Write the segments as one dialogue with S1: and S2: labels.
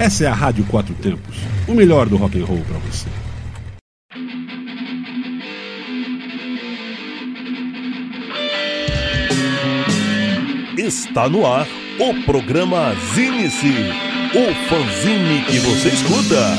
S1: Essa é a Rádio Quatro Tempos, o melhor do rock and roll para você.
S2: Está no ar o programa Zine-se, o fanzine que você escuta.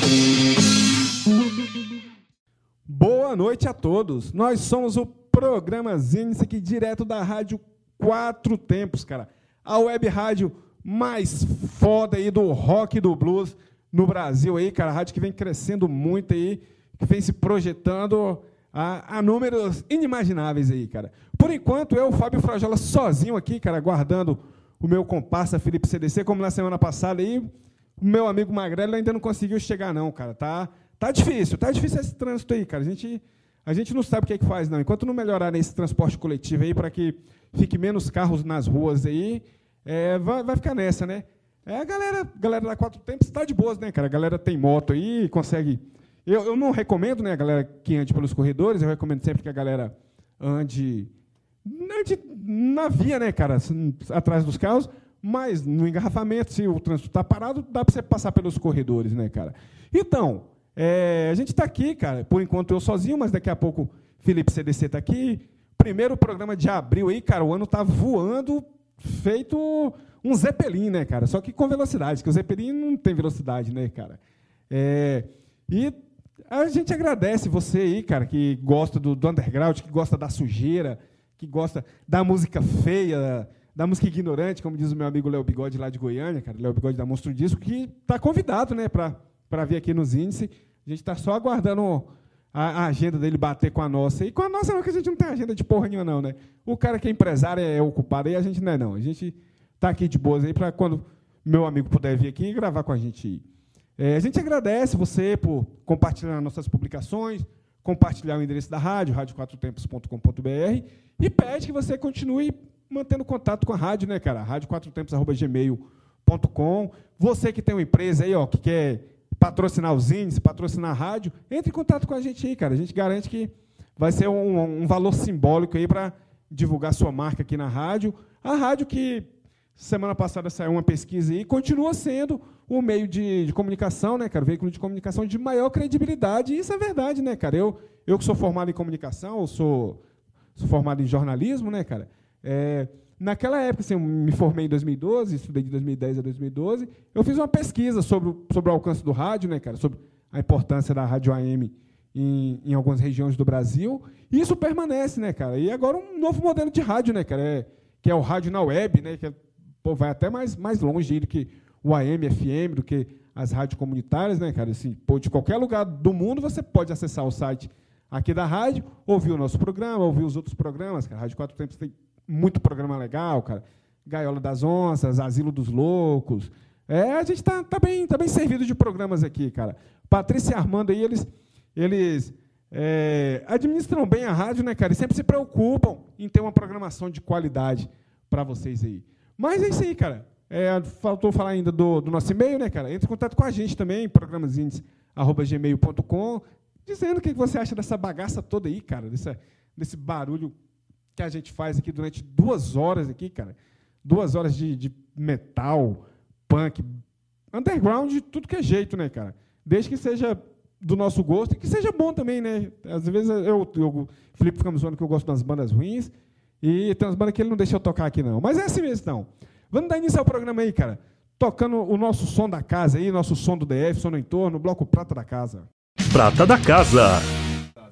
S3: Boa noite a todos. Nós somos o programa Zine-se aqui direto da Rádio Quatro Tempos, cara. A web rádio mais foda aí do rock e do blues no Brasil aí, cara. A rádio que vem crescendo muito aí, que vem se projetando a, a números inimagináveis aí, cara. Por enquanto, eu, Fábio Frajola, sozinho aqui, cara, guardando o meu comparsa Felipe CDC, como na semana passada aí, o meu amigo Magrelo ainda não conseguiu chegar não, cara. Tá, tá difícil, tá difícil esse trânsito aí, cara. A gente, a gente não sabe o que é que faz, não. Enquanto não melhorar esse transporte coletivo aí, para que fique menos carros nas ruas aí, é, vai, vai ficar nessa, né? É, a galera, galera da Quatro Tempos está de boas, né, cara? A galera tem moto aí, consegue. Eu, eu não recomendo, né, a galera que ande pelos corredores, eu recomendo sempre que a galera ande, ande na via, né, cara, assim, atrás dos carros, mas no engarrafamento, se o trânsito está parado, dá para você passar pelos corredores, né, cara? Então, é, a gente está aqui, cara, por enquanto eu sozinho, mas daqui a pouco Felipe CDC está aqui. Primeiro programa de abril aí, cara, o ano está voando feito um Zeppelin, né, cara? Só que com velocidade, que o Zeppelin não tem velocidade, né, cara? É, e a gente agradece você aí, cara, que gosta do, do underground, que gosta da sujeira, que gosta da música feia, da música ignorante, como diz o meu amigo Léo Bigode lá de Goiânia, cara, Léo Bigode da Monstro Disco, que está convidado, né, para vir aqui nos índices. A gente está só aguardando a, agenda dele bater com a nossa. E com a nossa não, que a gente não tem agenda de porra nenhuma, não, né? O cara que é empresário é ocupado, e a gente não é, não. A gente está aqui de boas aí para quando meu amigo puder vir aqui e gravar com a gente. É, a gente agradece você por compartilhar nossas publicações, compartilhar o endereço da rádio, radioquatrotempos.com.br, e pede que você continue mantendo contato com a rádio, né, cara? radioquatrotempos.gmail.com. Você que tem uma empresa aí, ó, que quer patrocinar os índices, patrocinar a rádio, entre em contato com a gente aí, cara. A gente garante que vai ser um, um valor simbólico aí para divulgar sua marca aqui na rádio. A rádio que semana passada saiu uma pesquisa aí, continua sendo o meio de, de, comunicação, né, cara? O veículo de comunicação de maior credibilidade. E isso é verdade, né, cara? Eu, eu que sou formado em comunicação, eu sou, sou formado em jornalismo, né, cara? É, Naquela época, assim, eu me formei em 2012, estudei de 2010 a 2012, eu fiz uma pesquisa sobre sobre o alcance do rádio, né, cara, sobre a importância da rádio AM em, em algumas regiões do Brasil, e isso permanece, né, cara. E agora um novo modelo de rádio, né, cara, é, que é o rádio na web, né, que é, pô, vai até mais, mais longe do que o AM, FM, do que as rádios comunitárias, né, cara. Assim, pô, de qualquer lugar do mundo você pode acessar o site aqui da rádio, ouvir o nosso programa, ouvir os outros programas, cara. A Rádio Quatro Tempos tem muito programa legal, cara. Gaiola das Onças, Asilo dos Loucos. É, a gente está tá bem, tá bem servido de programas aqui, cara. Patrícia e Armando aí, eles, eles é, administram bem a rádio, né, cara? E sempre se preocupam em ter uma programação de qualidade para vocês aí. Mas é isso aí, cara. É, faltou falar ainda do, do nosso e-mail, né, cara? Entre em contato com a gente também, programasindes.gmail.com, dizendo o que você acha dessa bagaça toda aí, cara, desse, desse barulho que a gente faz aqui durante duas horas aqui, cara. Duas horas de, de metal, punk, underground, de tudo que é jeito, né, cara? Desde que seja do nosso gosto e que seja bom também, né? Às vezes eu, eu o Felipe fica me zoando que eu gosto das bandas ruins e tem umas bandas que ele não deixa eu tocar aqui, não. Mas é assim mesmo, então. Vamos dar início ao programa aí, cara. Tocando o nosso som da casa aí, nosso som do DF, som no entorno, bloco Prata da Casa.
S2: Prata da Casa.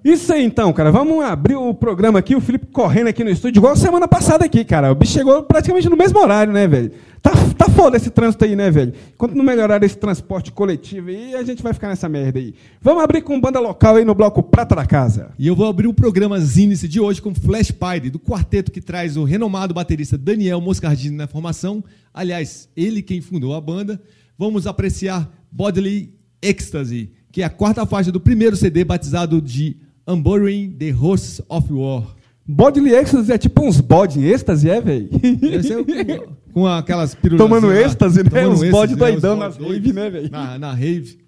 S3: Isso aí então, cara. Vamos abrir o programa aqui, o Felipe correndo aqui no estúdio, igual semana passada aqui, cara. O bicho chegou praticamente no mesmo horário, né, velho? Tá, tá foda esse trânsito aí, né, velho? Enquanto não melhorar esse transporte coletivo aí, a gente vai ficar nessa merda aí. Vamos abrir com banda local aí no bloco Prata da Casa.
S4: E eu vou abrir o programa Zinice de hoje com Flash Pyre, do quarteto que traz o renomado baterista Daniel Moscardini na formação. Aliás, ele quem fundou a banda. Vamos apreciar Bodily Ecstasy, que é a quarta faixa do primeiro CD batizado de Unburying the Horses of War.
S3: Bodily Ecstasy é tipo uns bode em êxtase, é, velho?
S4: Com, com aquelas
S3: pirulas. Tomando êxtase, né? Tomando uns bode doidão nas rave, né, velho?
S4: Na, na rave.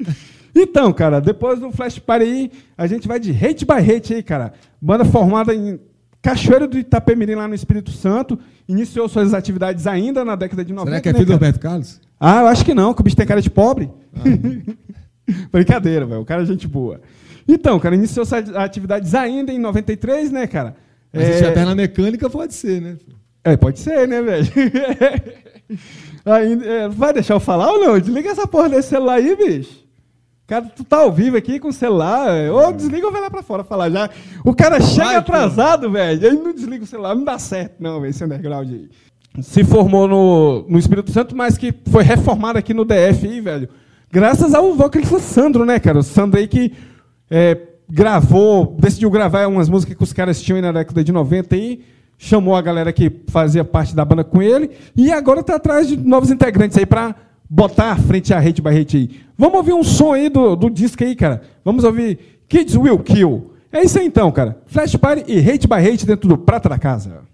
S3: Então, cara, depois do Flash Party aí, a gente vai de Hate by Hate aí, cara. Banda formada em Cachoeira do Itapemirim, lá no Espírito Santo. Iniciou suas atividades ainda na década de 90.
S4: Será que é né, filho né, do Roberto Carlos?
S3: Ah, eu acho que não, que o bicho tem cara de pobre. Brincadeira, velho. O cara é gente boa. Então, cara, iniciou suas atividades ainda em 93, né, cara?
S4: Mas se tiver perna mecânica, pode ser, né?
S3: É, pode ser, né, velho? Ainda, é, vai deixar eu falar ou não? Desliga essa porra desse celular aí, bicho. Cara, tu tá ao vivo aqui com o celular, é, ou desliga ou vai lá pra fora falar já. O cara chega
S4: Vai,
S3: atrasado, velho, aí não desliga o celular, não dá certo não, velho, esse underground aí. Se formou no, no Espírito Santo, mas que foi reformado aqui no DF aí, velho. Graças ao vocalista Sandro, né, cara? O Sandro aí que é, gravou, decidiu gravar umas músicas que os caras tinham na década de 90 aí, chamou a galera que fazia parte da banda com ele, e agora tá atrás de novos integrantes aí pra botar à frente a Hate by Hate aí. Vamos ouvir um som aí do, do disco aí, cara. Vamos ouvir Kids Will Kill. É isso aí então, cara. Flash Party e Hate by Hate dentro do Prata da Casa.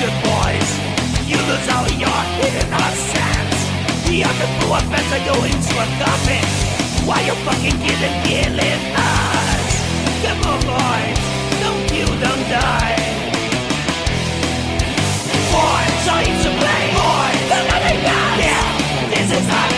S5: Good boys. You lose all your innocence. The blue offense are going to a coffin. Why you fucking killing, killing us? Come on, boys. Don't you, don't die. Boys, trying to play. Boys, the living God. Yeah, this is not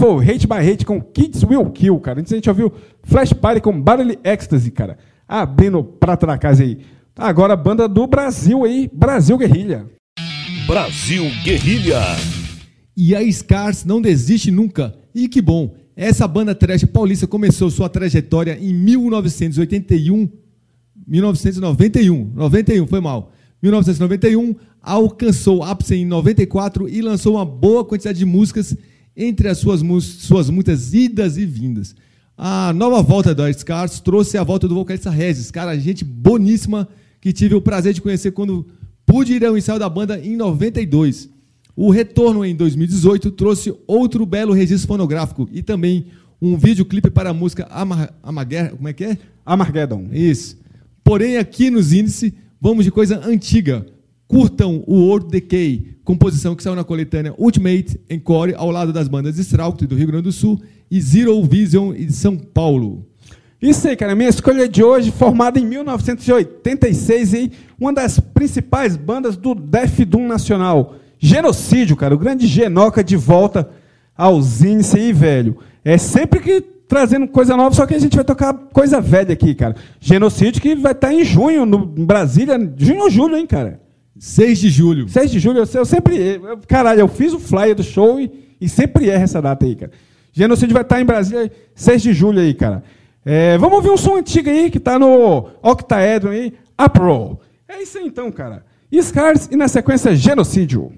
S3: foi o Hate by Hate com Kids Will Kill, cara. Antes a gente ouviu Flash Party com Battle Ecstasy, cara. Abrindo o prato da casa aí. Agora a banda do Brasil aí, Brasil Guerrilha.
S2: Brasil Guerrilha.
S4: E a Scars não desiste nunca. E que bom! Essa banda trash paulista começou sua trajetória em 1981, 1991, 91, foi mal. 1991, alcançou ápice em 94 e lançou uma boa quantidade de músicas entre as suas, suas muitas idas e vindas. A nova volta da Scars trouxe a volta do vocalista Regis, cara, gente boníssima que tive o prazer de conhecer quando pude ir ao ensaio da banda em 92. O retorno em 2018 trouxe outro belo registro fonográfico e também um videoclipe para a música Amar Amaguer, como é que é?
S3: Armageddon.
S4: Isso. Porém, aqui nos índices, vamos de coisa antiga. Curtam o World Decay, composição que saiu na coletânea Ultimate Encore, ao lado das bandas Strauch, do Rio Grande do Sul, e Zero Vision, de São Paulo.
S3: Isso aí, cara. Minha escolha de hoje, formada em 1986, hein? uma das principais bandas do Death Doom nacional. Genocídio, cara. O grande Genoca de volta aos índices aí, velho. É sempre que trazendo coisa nova, só que a gente vai tocar coisa velha aqui, cara. Genocídio que vai estar em junho, no em Brasília. Junho ou julho, hein, cara?
S4: 6 de julho.
S3: 6 de julho, eu, sempre. eu- caralho, eu fiz o flyer do show e, e sempre erro essa data aí, cara. Genocídio vai estar em Brasília 6 de julho aí, cara. É, vamos ouvir um som antigo aí que tá no Octaedron aí, Upro. É isso aí então, cara. Scars e na sequência Genocídio.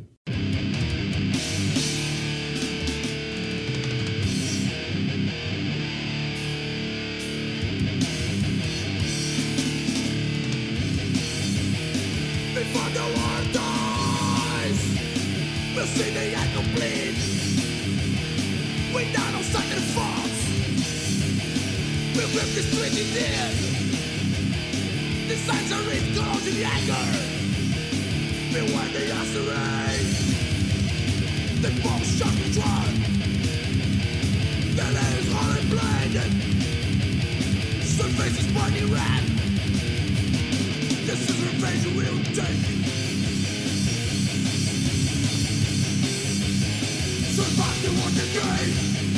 S5: This is revenge we'll take. Survive the war again.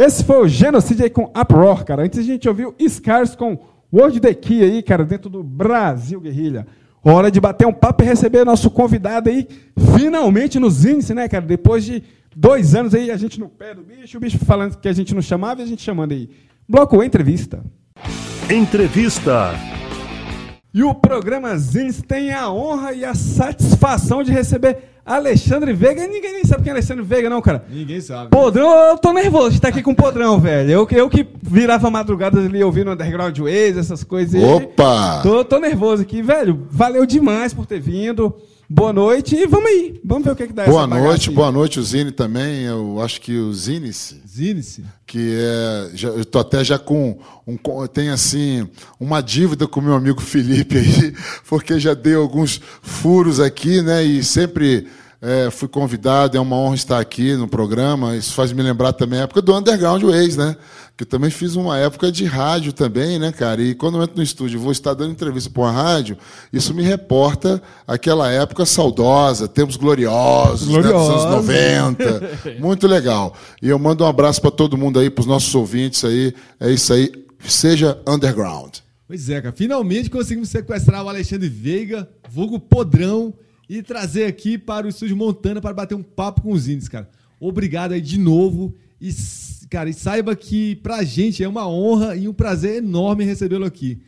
S3: Esse foi o Genocídio aí com Uproar, cara. Antes a gente ouviu Scars com World the Key aí, cara, dentro do Brasil Guerrilha. Hora de bater um papo e receber nosso convidado aí, finalmente nos índices, né, cara? Depois de dois anos aí, a gente no pé do bicho, o bicho falando que a gente não chamava e a gente chamando aí. Bloco Entrevista.
S2: Entrevista.
S3: E o programa Zins tem a honra e a satisfação de receber Alexandre Veiga. E ninguém nem sabe quem é Alexandre Veiga, não, cara.
S4: Ninguém sabe.
S3: Podrão, eu tô nervoso de estar aqui com o Podrão, velho. Eu, eu que virava madrugadas ali ouvindo Underground Ways, essas coisas.
S6: Opa!
S3: Tô, tô nervoso aqui, velho. Valeu demais por ter vindo. Boa noite e vamos aí. Vamos ver o que, que dá
S6: Boa noite, boa noite, o Zine também. Eu acho que o Zinice,
S4: Zinice.
S6: que é. Já, eu tô até já com. Um, tenho assim, uma dívida com o meu amigo Felipe aí, porque já dei alguns furos aqui, né? E sempre é, fui convidado, é uma honra estar aqui no programa. Isso faz me lembrar também a época do Underground Ways, né? Que eu também fiz uma época de rádio também, né, cara? E quando eu entro no estúdio e vou estar dando entrevista para uma rádio, isso me reporta aquela época saudosa, tempos gloriosos, né, dos anos
S3: Gloriosos.
S6: 90. Muito legal. E eu mando um abraço para todo mundo aí, para os nossos ouvintes aí. É isso aí. Seja underground.
S4: Pois é, cara. Finalmente conseguimos sequestrar o Alexandre Veiga, vulgo podrão, e trazer aqui para o estúdio Montana para bater um papo com os índios, cara. Obrigado aí de novo. E, cara, e saiba que pra gente é uma honra e um prazer enorme recebê-lo aqui.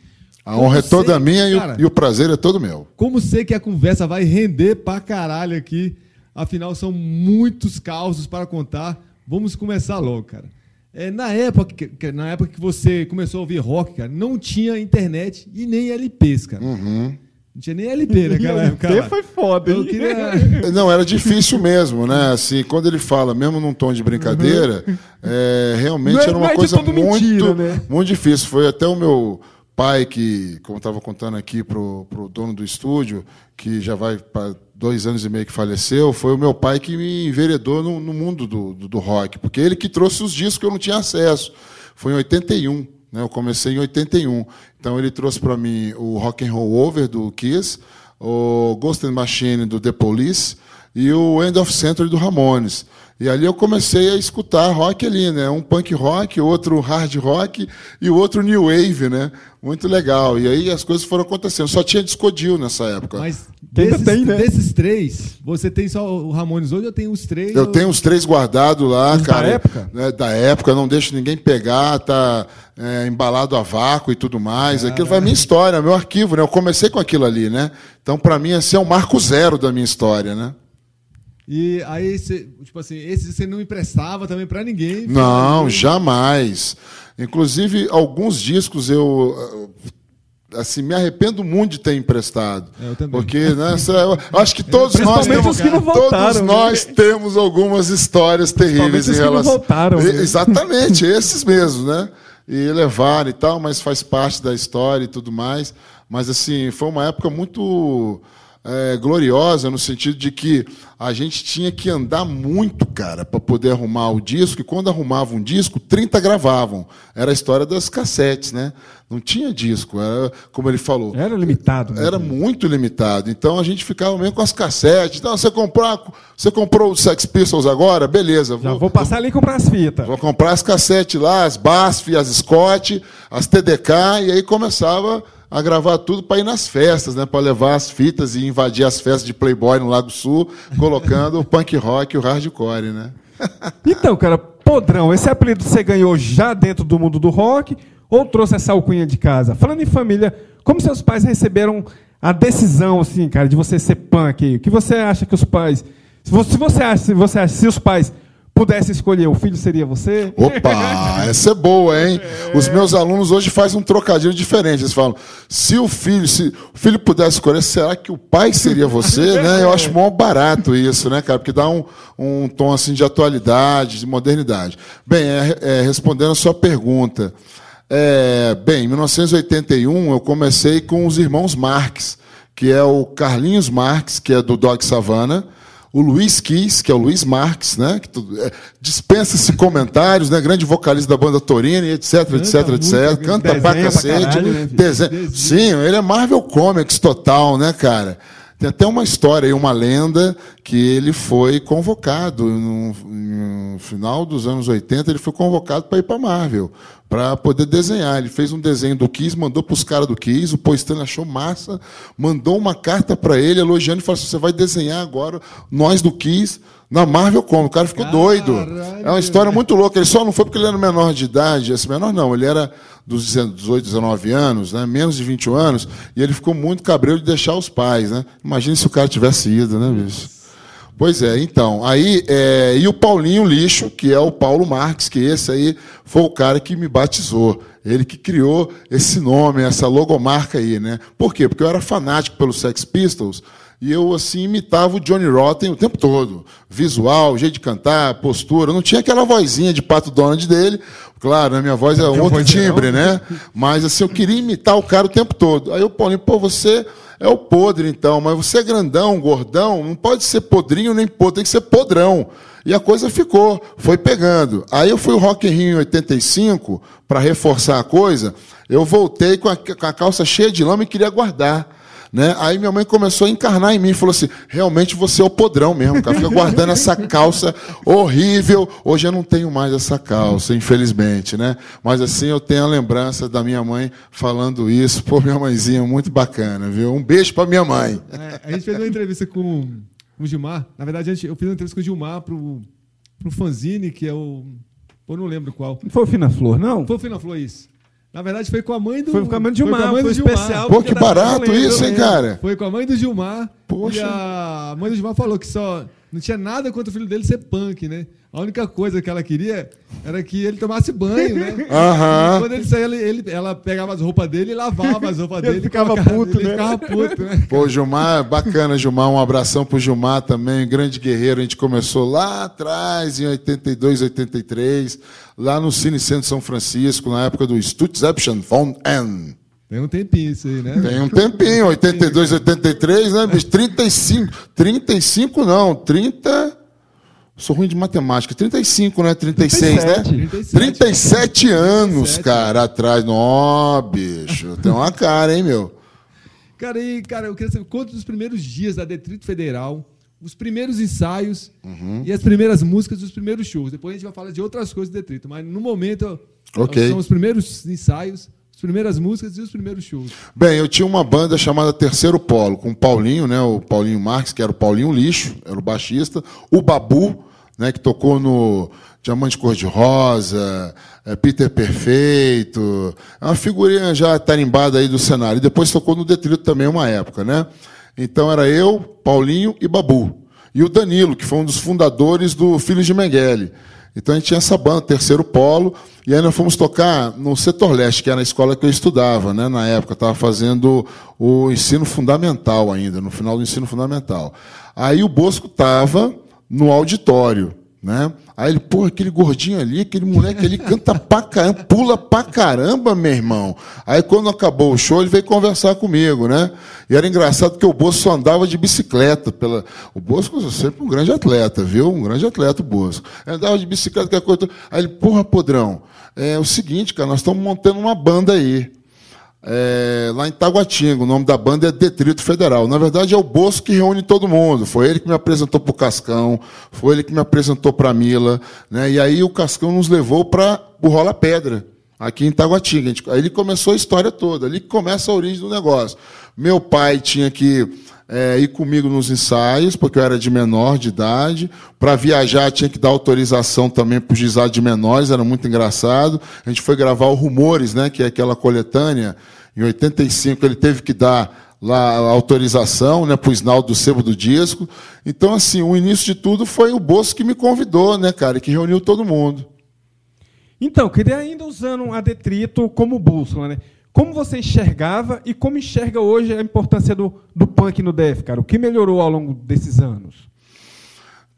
S6: A honra é
S4: Como
S6: toda
S4: sei-
S6: minha e o,
S4: cara,
S6: e o prazer é todo meu.
S4: Como sei que a conversa vai render pra caralho aqui, afinal são muitos causos para contar. Vamos começar logo, cara. É, na, época, que- na época que você começou a ouvir rock, cara, não tinha internet e nem LPs, cara. Não tinha nem LP naquela época.
S3: LP
S4: cara.
S3: foi foda,
S4: Eu
S3: hein?
S4: queria...
S6: Não, era difícil mesmo, né? Assim, quando ele fala, mesmo num tom de brincadeira, é, realmente
S3: Não é-
S6: era uma
S3: é
S6: coisa muito,
S3: mentira, né?
S6: muito difícil. Foi até o meu pai que, como estava contando aqui pro, pro dono do estúdio, que já vai para dois anos e meio que faleceu, foi o meu pai que me enveredou no, no mundo do, do, do rock, porque ele que trouxe os discos que eu não tinha acesso. Foi em 81. Né, eu comecei em 81. Então ele trouxe para mim o Rock and Roll Over do Kiss, o Ghost and Machine do The Police e o End of Century do Ramones. E ali eu comecei a escutar rock ali, né? Um punk rock, outro hard rock e o outro new wave, né? Muito legal. E aí as coisas foram acontecendo. Só tinha discodil nessa época.
S4: Mas
S3: Ainda
S4: desses,
S3: tem, né?
S4: desses três, você tem só o Ramones hoje ou tem os três?
S6: Eu
S4: ou-
S6: tenho os três guardados lá,
S3: da
S6: cara.
S3: época?
S6: né, da época, não deixo ninguém pegar, tá é, embalado a vácuo e tudo mais. Aquilo foi a minha história, meu arquivo, né? Eu comecei com aquilo ali, né? Então, para mim, esse é o marco zero da minha história, né?
S4: E aí, você, tipo assim, esse você não emprestava também pra ninguém?
S6: Não, jamais. Inclusive, alguns discos eu. eh, Assim, me arrependo muito de ter emprestado.
S4: É, eu também.
S6: Porque, né, eu acho que todos nós
S3: Principalmente
S6: temos,
S3: não
S6: todos
S3: voltaram, né?
S6: nós temos algumas histórias terríveis em
S3: os que não
S6: relação.
S3: voltaram,
S6: E-
S3: né?
S6: Exatamente, esses mesmos, né? E levaram e tal, mas faz parte da história e tudo mais. Mas assim, foi uma época muito é, gloriosa no sentido de que a gente tinha que andar muito, cara, para poder arrumar o disco. E quando arrumava um disco, 30 gravavam. Era a história das cassetes, né? Não tinha disco, era, como ele falou.
S3: Era limitado, né?
S6: Era muito limitado. Então a gente ficava mesmo com as cassetes. Então, você comprou, você comprou o Sex Pistols agora? Beleza.
S3: Já vou passar ali e comprar as fitas.
S6: Vou comprar as cassetes lá, as BASF, as Scott, as TDK, e aí começava a gravar tudo para ir nas festas, né? Para levar as fitas e invadir as festas de Playboy no Lago Sul, colocando o punk rock e o hardcore, né?
S3: Então, cara, podrão, esse apelido você ganhou já dentro do mundo do rock ou trouxe essa alcunha de casa? Falando em família, como seus pais receberam a decisão, assim, cara, de você ser punk? O que você acha que os pais. Se você, acha, se você acha, se os pais pudessem escolher, o filho seria você?
S6: Opa, essa é boa, hein? Os meus alunos hoje fazem um trocadilho diferente. Eles falam: se o filho, se o filho pudesse escolher, será que o pai seria você? né? Eu acho mó barato isso, né, cara? Porque dá um, um tom assim de atualidade, de modernidade. Bem, é, é, respondendo a sua pergunta. É, bem, em 1981 eu comecei com os irmãos Marx, que é o Carlinhos Marx, que é do Dog Savana, o Luiz Kiss, que é o Luiz Marques, né? Que é, dispensa-se comentários, né? Grande vocalista da banda Torino, e etc, etc,
S4: muito,
S6: etc. Canta pra
S3: desenha pra
S6: cacete.
S3: caralho, né?
S6: desenha- Sim, ele é Marvel Comics total, né, cara? Tem até uma história aí, uma lenda, que ele foi convocado no, no final dos anos 80, ele foi convocado para ir para Marvel, para poder desenhar. Ele fez um desenho do Kiss, mandou para os caras do Kiss, o Paul achou massa, mandou uma carta para ele elogiando e falou assim: "Você vai desenhar agora nós do Kiss na Marvel como?" O cara ficou doido. É uma história muito louca. Ele só não foi porque ele era menor de idade, esse menor não, ele era dos 18, 19 anos, né, menos de 21 anos, e ele ficou muito cabreiro de deixar os pais, né? Imagina se o cara tivesse ido, né, bicho? Pois é, então. Aí, é, e o Paulinho Lixo, que é o Paulo Marques, que esse aí foi o cara que me batizou. Ele que criou esse nome, essa logomarca aí, né? Por quê? Porque eu era fanático pelos Sex Pistols e eu, assim, imitava o Johnny Rotten o tempo todo. Visual, jeito de cantar, postura. Não tinha aquela vozinha de pato Donald dele. Claro, a minha voz é um outro
S3: vozeirão.
S6: timbre, né? Mas, assim, eu queria imitar o cara o tempo todo. Aí o Paulinho, pô, você é o podre, então, mas você é grandão, gordão, não pode ser podrinho nem podre, tem que ser podrão. E a coisa ficou, foi pegando. Aí eu fui o Rock in Rio em 85, para reforçar a coisa, eu voltei com a, com a calça cheia de lama e queria guardar. Né? Aí minha mãe começou a encarnar em mim e falou assim: realmente você é o podrão mesmo, cara. Fica guardando essa calça horrível. Hoje eu não tenho mais essa calça, infelizmente, né? Mas assim eu tenho a lembrança da minha mãe falando isso. Pô, minha mãezinha, muito bacana, viu? Um beijo para minha mãe.
S4: É, a gente fez uma entrevista com o Gilmar. Na verdade, gente, eu fiz uma entrevista com o Gilmar pro, pro Fanzine, que é o. Pô, não lembro qual.
S3: Não foi o Fina Flor, não?
S4: Foi o Fina Flor isso. Na verdade, foi com a mãe do.
S3: Foi com a mãe do Gilmar,
S4: com a mãe
S3: foi
S4: do Gilmar.
S3: especial.
S6: Pô,
S3: porque
S6: que barato
S3: lembro,
S6: isso, hein,
S3: lembro.
S6: cara?
S4: Foi com a mãe do Gilmar.
S6: Poxa.
S4: E a mãe do Gilmar falou que só não tinha nada contra o filho dele ser punk, né? A única coisa que ela queria era que ele tomasse banho, né?
S6: Aham.
S4: E Quando ele saía, ele, ele- ela pegava as roupas dele e lavava as roupas dele. e
S3: ficava
S4: colocava
S3: puto,
S4: nele,
S3: né?
S4: Ele ficava puto, né?
S6: Pô, Gilmar, bacana, Gilmar. Um abração pro Gilmar também, grande guerreiro. A gente começou lá atrás, em 82, 83, lá no Cine Centro São Francisco, na época do Stutzeption von N.
S4: Tem um tempinho isso aí, né?
S6: Tem um tempinho, 82, 83, né, bicho? 35. 35 não, 30. Sou ruim de matemática. 35, né? 36,
S3: 37.
S6: né?
S4: 37.
S6: 37 anos,
S4: 37.
S6: cara, atrás. Nó, bicho. Tem uma cara, hein, meu?
S4: Cara, e, cara, eu queria saber quantos dos primeiros dias da Detrito Federal, os primeiros ensaios
S6: Uhum.
S4: e as primeiras músicas dos primeiros shows. Depois a gente vai falar de outras coisas do Detrito, mas no momento
S6: Ok.
S4: são os primeiros ensaios, primeiras músicas e os primeiros shows.
S6: Bem, eu tinha uma banda chamada Terceiro Polo, com o Paulinho, né? O Paulinho Marques, que era o Paulinho Lixo, era o baixista, o Babu, né, que tocou no Diamante Cor-de-Rosa, é, Peter Perfeito. É uma figurinha já tarimbada aí do cenário. E depois tocou no Detrito também uma época, né? Então era eu, Paulinho e Babu. E o Danilo, que foi um dos fundadores do Filhos de Mengele. Então a gente tinha essa banda, Terceiro Polo, e aí nós fomos tocar no Setor Leste, que era a escola que eu estudava, né, na época. Estava fazendo o ensino fundamental ainda, no final do ensino fundamental. Aí o Bosco estava no auditório. Né? Aí ele, pô, aquele gordinho ali, aquele moleque ali canta pra caramba, pula pra caramba, meu irmão. Aí quando acabou o show, ele veio conversar comigo, né? E era engraçado que o Bosco só andava de bicicleta. Pela... O Bosco é sempre um grande atleta, viu? Um grande atleta, o Bosco. Ele andava de bicicleta, que coisa. Aí ele, porra, podrão, é o seguinte, cara, nós estamos montando uma banda aí. É, lá em Taguatinga, o nome da banda é Detrito Federal. Na verdade, é o Bosco que reúne todo mundo. Foi ele que me apresentou para o Cascão, foi ele que me apresentou para a Mila. Né? E aí o Cascão nos levou para o Rola Pedra, aqui em Taguatinga. Aí ele começou a história toda, ali que começa a origem do negócio. Meu pai tinha que é, ir comigo nos ensaios, porque eu era de menor de idade. Para viajar, tinha que dar autorização também para o juizado de menores, era muito engraçado. A gente foi gravar o Rumores, né, que é aquela coletânea. Em 85, ele teve que dar lá a autorização né, para o Isnaldo do Sebo do Disco. Então, assim, o início de tudo foi o Bolso que me convidou, né, cara, que reuniu todo mundo.
S3: Então, queria ainda usando a Detrito como bússola, né? Como você enxergava e como enxerga hoje a importância do, do punk no DF, cara? O que melhorou ao longo desses anos?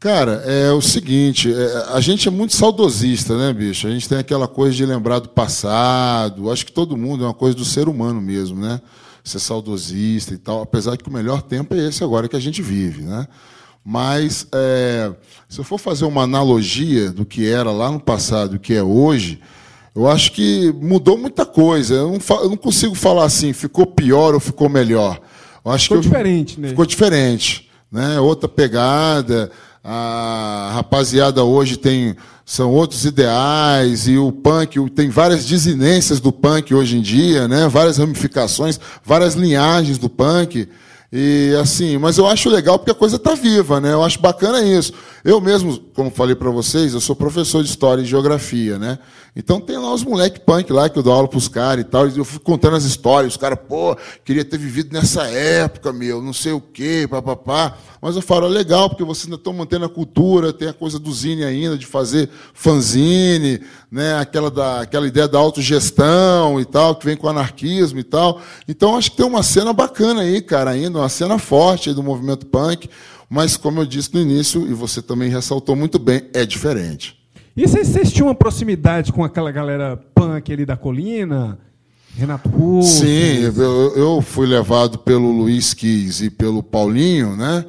S6: Cara, é o seguinte, é, a gente é muito saudosista, né, bicho? A gente tem aquela coisa de lembrar do passado. Acho que todo mundo é uma coisa do ser humano mesmo, né? Ser saudosista e tal. Apesar que o melhor tempo é esse agora que a gente vive, né? Mas é, se eu for fazer uma analogia do que era lá no passado e o que é hoje, eu acho que mudou muita coisa. Eu não, eu não consigo falar assim, ficou pior ou ficou melhor. Eu acho
S3: Ficou
S6: que eu-
S3: diferente, né?
S6: Ficou diferente, né? Outra pegada. A rapaziada hoje tem são outros ideais e o punk tem várias desinências do punk hoje em dia, né? Várias ramificações, várias linhagens do punk. E assim, mas eu acho legal porque a coisa está viva, né? Eu acho bacana isso. Eu mesmo, como falei para vocês, eu sou professor de história e geografia, né? Então tem lá os moleque punk lá que eu dou aula pros caras e tal, e eu fico contando as histórias, os caras, pô, queria ter vivido nessa época, meu, não sei o quê, papapá. Mas eu falo, é legal, porque vocês ainda estão mantendo a cultura, tem a coisa do zine ainda, de fazer fanzine, né? aquela, da, aquela ideia da autogestão e tal, que vem com o anarquismo e tal. Então acho que tem uma cena bacana aí, cara, ainda, uma cena forte do movimento punk, mas como eu disse no início, e você também ressaltou muito bem, é diferente.
S3: E vocês, vocês tinham uma proximidade com aquela galera punk ali da colina? Renato Russo?
S6: Sim, eu, eu fui levado pelo Luiz Quis e pelo Paulinho, né?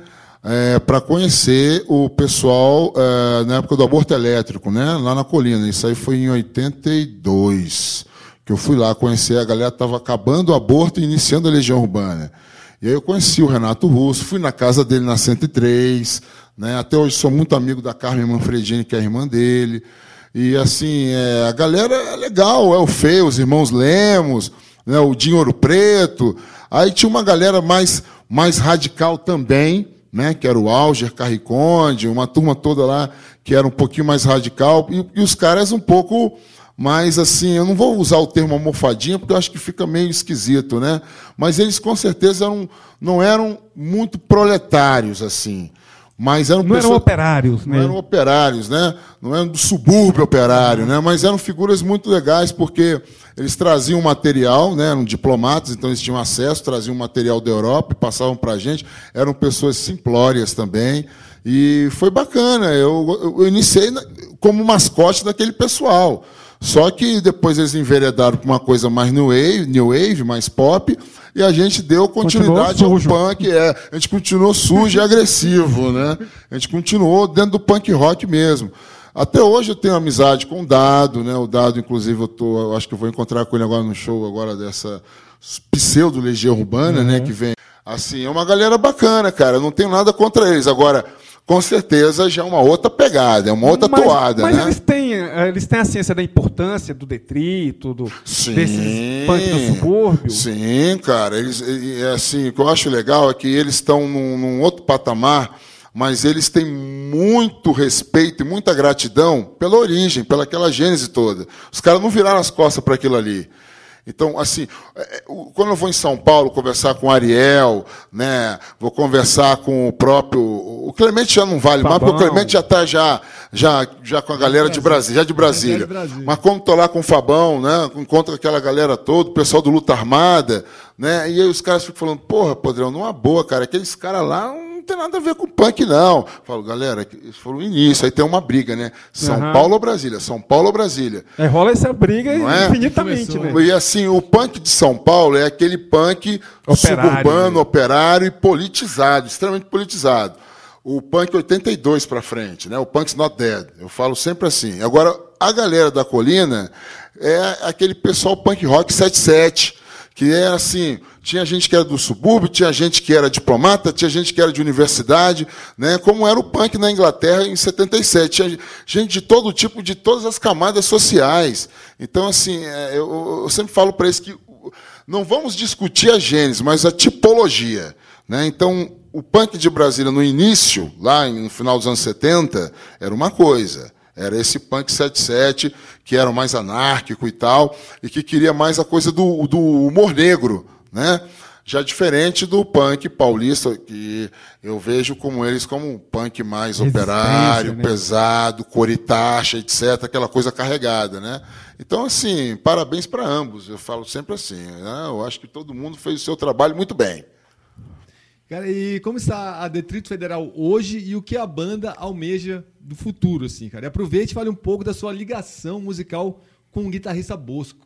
S6: para conhecer o pessoal eh, na época do aborto elétrico, né? Lá na colina. Isso aí foi em 82. Que eu fui lá conhecer, a galera estava acabando o aborto e iniciando a Legião Urbana. E aí eu conheci o Renato Russo, fui na casa dele na 103, né? Até hoje sou muito amigo da Carmen Manfredini, que é a irmã dele. E assim, é, a galera é legal, é o Fê, os irmãos Lemos, né, o Dinho Ouro Preto. Aí tinha uma galera mais, mais radical também, né, que era o Alger Carriconde, uma turma toda lá que era um pouquinho mais radical, e, e os caras um pouco mais assim, eu não vou usar o termo almofadinha, porque eu acho que fica meio esquisito, né? Mas eles com certeza eram, não eram muito proletários, assim. Mas eram
S3: Não eram
S6: pessoas-
S3: operários, né?
S6: não eram operários, né? Não eram do subúrbio operário, né? Mas eram figuras muito legais porque eles traziam material, né? Eram diplomatas, então eles tinham acesso, traziam material da Europa e passavam para a gente. Eram pessoas simplórias também e foi bacana. Eu, eu iniciei na- como mascote daquele pessoal. Só que depois eles enveredaram para uma coisa mais new wave, new wave, mais pop, e a gente deu continuidade ao punk, é. A gente continuou sujo e agressivo, né? A gente continuou dentro do punk rock mesmo. Até hoje eu tenho amizade com o Dado, né? O Dado, inclusive, eu tô, eu acho que eu vou encontrar com ele agora no show agora dessa pseudo Legião Urbana, né? Que vem. Assim, é uma galera bacana, cara. Não tenho nada contra eles. Agora, com certeza já é uma outra pegada, é uma outra
S3: mas,
S6: toada,
S3: mas
S6: né?
S3: eles têm, eh, eles têm a ciência da importância do detrito, do,
S6: Sim.
S3: desses punk do subúrbio.
S6: Sim, cara. Eles, e, assim, o que eu acho legal é que eles estão num, num outro patamar, mas eles têm muito respeito e muita gratidão pela origem, pela aquela gênese toda. Os caras não viraram as costas para aquilo ali. Então, assim, é, é, quando eu vou em São Paulo conversar com o Ariel, né, vou conversar com o próprio. O Clemente já não vale mais, porque o. Clemente já está já, já, já com a galera de Brasília, já de Brasília.
S4: de Brasília.
S6: Mas como estou lá com o Fabão, né, encontro aquela galera toda, o pessoal do Luta Armada, né, e aí os caras ficam falando, porra, Podrão, numa boa, cara, aqueles caras lá não tem nada a ver com punk, não. Eu Falo, galera, isso foi o início, aí tem uma briga, né? São
S3: Aham.
S6: Paulo ou Brasília? São Paulo ou Brasília?
S3: É, rola essa briga
S6: é?
S3: infinitamente,
S4: Começou.
S3: né?
S6: E assim, o punk de São Paulo é aquele punk
S3: Operário,
S6: suburbano,
S3: né?
S6: operário e politizado, extremamente politizado. O punk 82 para frente, né? O punk's not dead. Eu falo sempre assim. Agora, a galera da colina é aquele pessoal punk rock 77, que é assim, tinha gente que era do subúrbio, tinha gente que era diplomata, tinha gente que era de universidade, né? Como era o punk na Inglaterra em 77. Tinha gente de todo tipo, de todas as camadas sociais. Então, assim, é, eu, eu sempre falo para eles que não vamos discutir a gênese, mas a tipologia. Né? Então, o punk de Brasília, no início, lá no final dos anos 70, era uma coisa. Era esse punk 77, que era o mais anárquico e tal, e que queria mais a coisa do, do humor negro. Né? Já diferente do punk paulista, que eu vejo como eles como um punk mais operário,
S3: né?
S6: pesado, coritacha, etc., aquela coisa carregada, né? Então, assim, parabéns para ambos. Eu falo sempre assim, né? Eu acho que todo mundo fez o seu trabalho muito bem.
S4: Cara, e como está a Detrito Federal hoje e o que a banda almeja do futuro, assim, cara? E aproveite e fale um pouco da sua ligação musical com o guitarrista Bosco.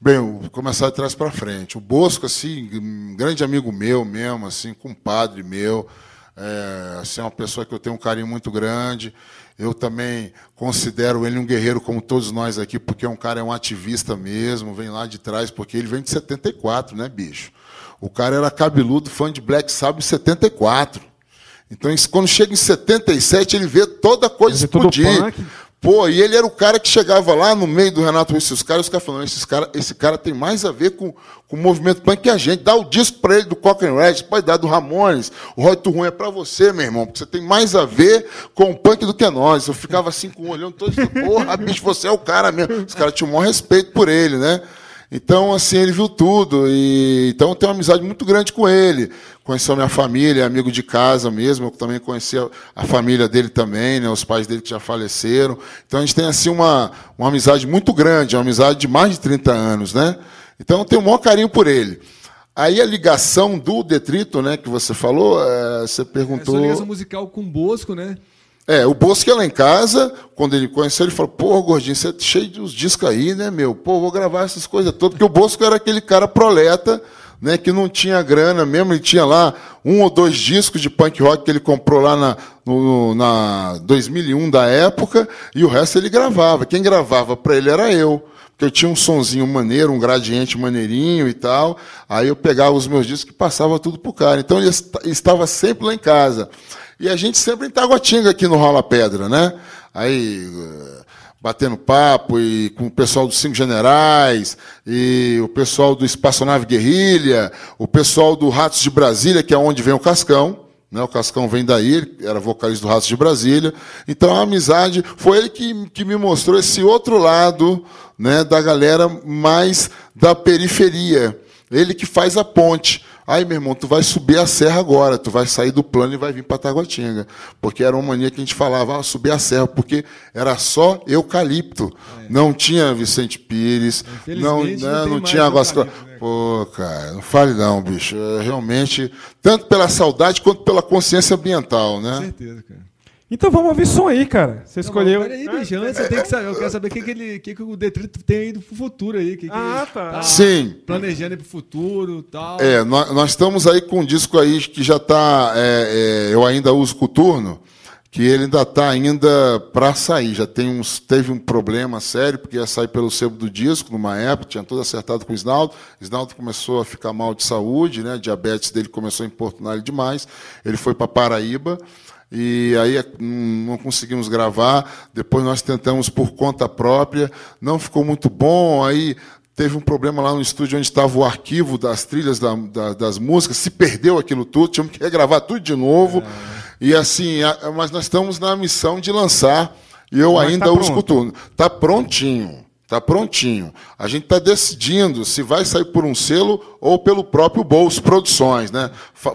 S6: Bem, vou começar de trás para frente. O Bosco, assim, grande amigo meu mesmo, assim, compadre meu. É, assim, é uma pessoa que eu tenho um carinho muito grande. Eu também considero ele um guerreiro como todos nós aqui, porque é um cara, é um ativista mesmo, vem lá de trás, porque ele vem de 74, né, bicho? O cara era cabeludo, fã de Black Sabbath em 74. Então, quando chega em 77, ele vê toda coisa explodir. Pô, e ele era o cara que chegava lá no meio do Renato Russo, os caras, os caras falando, esses cara, esse cara tem mais a ver com, com o movimento punk que a gente. Dá o disco pra ele do Cochrane Red, pode dar do Ramones, o Roy Turruim é pra você, meu irmão, porque você tem mais a ver com o punk do que nós. Eu ficava assim com o olhão todo, porra, bicho, você é o cara mesmo. Os caras tinham o maior respeito por ele, né? Então, assim, ele viu tudo. E, então, eu tenho uma amizade muito grande com ele. Conheceu a minha família, amigo de casa mesmo. Eu também conheci a, a família dele também, né, os pais dele que já faleceram. Então, a gente tem, assim, uma, uma amizade muito grande, uma amizade de mais de 30 anos, né? Então, eu tenho o maior carinho por ele. Aí, a ligação do detrito, né, que você falou, é, você
S4: É
S6: perguntou...
S4: sua ligação musical com o Bosco, né?
S6: É, o Bosco ia lá em casa, quando ele conheceu, ele falou, pô, gordinho, você é cheio de discos aí, né, meu? Pô, vou gravar essas coisas todas, porque o Bosco era aquele cara proleta, né, que não tinha grana mesmo, ele tinha lá um ou dois discos de punk rock que ele comprou lá na, no, na 2001 da época, e o resto ele gravava. Quem gravava para ele era eu. Porque eu tinha um sonzinho maneiro, um gradiente maneirinho e tal. Aí eu pegava os meus discos e passava tudo pro cara. Então ele est- estava sempre lá em casa. E a gente sempre em Taguatinga aqui no Rola Pedra, né? Aí eh, batendo papo e com o pessoal dos Cinco Generais, e o pessoal do Espaçonave Guerrilha, o pessoal do Ratos de Brasília, que é onde vem o Cascão. Né, o Cascão vem daí, era vocalista do Ratos de Brasília. Então a amizade foi ele que, que me mostrou esse outro lado né, da galera mais da periferia. Ele que faz a ponte. Aí, meu irmão, tu vai subir a serra agora, tu vai sair do plano e vai vir para Taguatinga. Porque era uma mania que a gente falava, ah, subir a serra, porque era só eucalipto. Não tinha Vicente Pires, não, né,
S4: não
S6: não tinha águas claras.
S4: né?
S6: Pô, cara, não fale não, bicho. É, realmente, tanto pela saudade quanto pela consciência ambiental,
S4: Com
S6: né?
S4: certeza, cara.
S3: Então vamos ouvir som aí, cara. Você escolheu.
S4: Peraí, bicho, antes eu, tenho que saber, eu quero saber o que, que, ele, que, que o Detrito tem aí do futuro aí. Que que
S3: Ah,
S4: ele
S3: tá.
S6: Sim.
S4: Planejando aí pro futuro e tal.
S6: É, nós, nós estamos aí com um disco aí que já está. eu ainda uso coturno, que ele ainda está ainda para sair. Já tem uns, teve um problema sério, porque ia sair pelo sebo do disco numa época, tinha tudo acertado com o Isnaldo. O Isnaldo começou a ficar mal de saúde, né? A diabetes dele começou a importunar ele demais. Ele foi para Paraíba. E aí é, não conseguimos gravar. Depois nós tentamos por conta própria, não ficou muito bom. Aí teve um problema lá no estúdio onde estava o arquivo das trilhas da- da- das músicas, se perdeu aquilo tudo, tivemos que regravar tudo de novo. E assim, a- mas nós estamos na missão de lançar, e eu
S3: Mas
S6: ainda
S3: tá pronto.
S6: coturno. Está prontinho. Está prontinho. A gente está decidindo se vai sair por um selo ou pelo próprio Bolso Produções, né?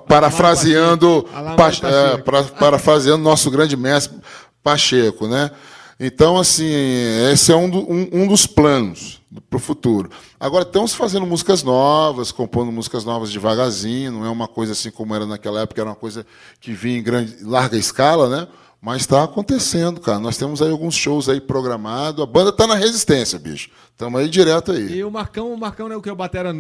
S6: Parafraseando,
S4: Pacheco.
S6: é, para- parafraseando nosso grande mestre Pacheco, né? Então, assim, esse é um, do- um- um dos planos para o futuro. Agora, estamos fazendo músicas novas, compondo músicas novas devagarzinho, não é uma coisa assim como era naquela época, era uma coisa que vinha em grande, larga escala, né? Mas está acontecendo, cara. Nós temos aí alguns shows aí programados. A banda está na resistência, bicho. Estamos aí direto aí.
S4: E o Marcão, o Marcão, né, o que é o Batera,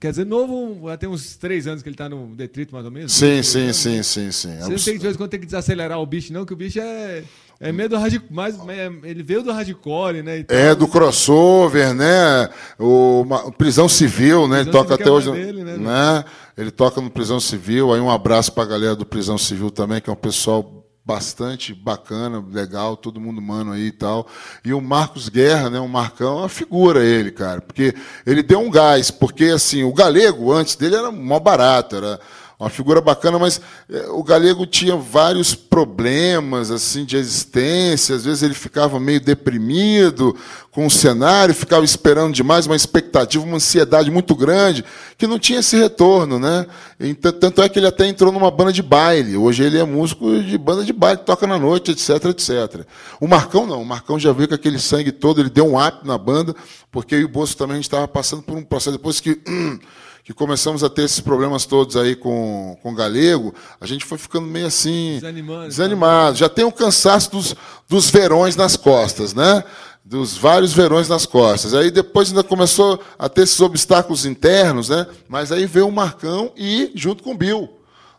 S4: quer dizer, novo, já tem uns três anos que ele tá no Detrito, mais ou menos.
S6: Sim, sim, sim, sim, sim.
S4: Você não tem que de vez em quando tem que desacelerar o bicho, não, que o bicho é, é meio do hardcore, mas é- ele veio do hardcore, né? e tal.
S6: É, do crossover, né? O, uma- Prisão Civil, né? Ele
S4: Prisão
S6: toca
S4: Civil
S6: até
S4: é
S6: hoje.
S4: dele, né?
S6: né? Ele toca no Prisão Civil. Aí um abraço pra galera do Prisão Civil também, que é um pessoal bastante bacana, legal, todo mundo mano aí e tal. E o Marcos Guerra, né? O Marcão é uma figura ele, cara. Porque ele deu um gás, porque assim, o galego antes dele era mó barato, era uma figura bacana, mas eh, o Galego tinha vários problemas assim de existência. Às vezes ele ficava meio deprimido com o cenário, ficava esperando demais, uma expectativa, uma ansiedade muito grande, que não tinha esse retorno, né? Então, tanto é que ele até entrou numa banda de baile. Hoje ele é músico de banda de baile, toca na noite, etc, etc. O Marcão não, o Marcão já veio com aquele sangue todo, ele deu um up na banda, porque eu e o Bolso também a gente estava passando por um processo depois que que começamos a ter esses problemas todos aí com, com o galego, a gente foi ficando meio assim.
S4: Desanimando.
S6: Desanimado. Já tem o cansaço dos, dos verões nas costas, né? Dos vários verões nas costas. Aí depois ainda começou a ter esses obstáculos internos, né? Mas aí veio o Marcão e junto com o Bill.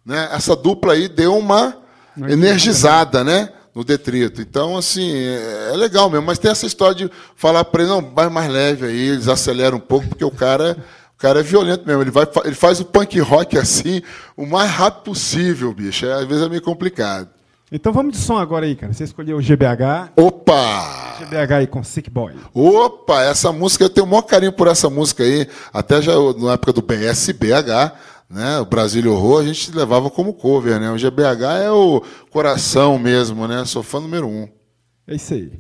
S6: né? Essa dupla aí deu uma energizada, né? No detrito. Então, assim, é, é legal mesmo. Mas tem essa história de falar para ele, não, vai mais leve aí, eles aceleram um pouco, porque o cara, o cara é violento mesmo. Ele, vai, ele faz o punk rock assim, o mais rápido possível, bicho. É, às vezes é meio complicado.
S5: Então vamos de som agora aí, cara. Você escolheu o GBH.
S6: Opa!
S5: GBH aí com Sick Boy.
S6: Opa, essa música, eu tenho o maior carinho por essa música aí. Até já na época do BSBH, né? O Brasília Horror, a gente levava como cover, né? O GBH é o coração mesmo, né? Sou fã número um.
S5: É isso aí.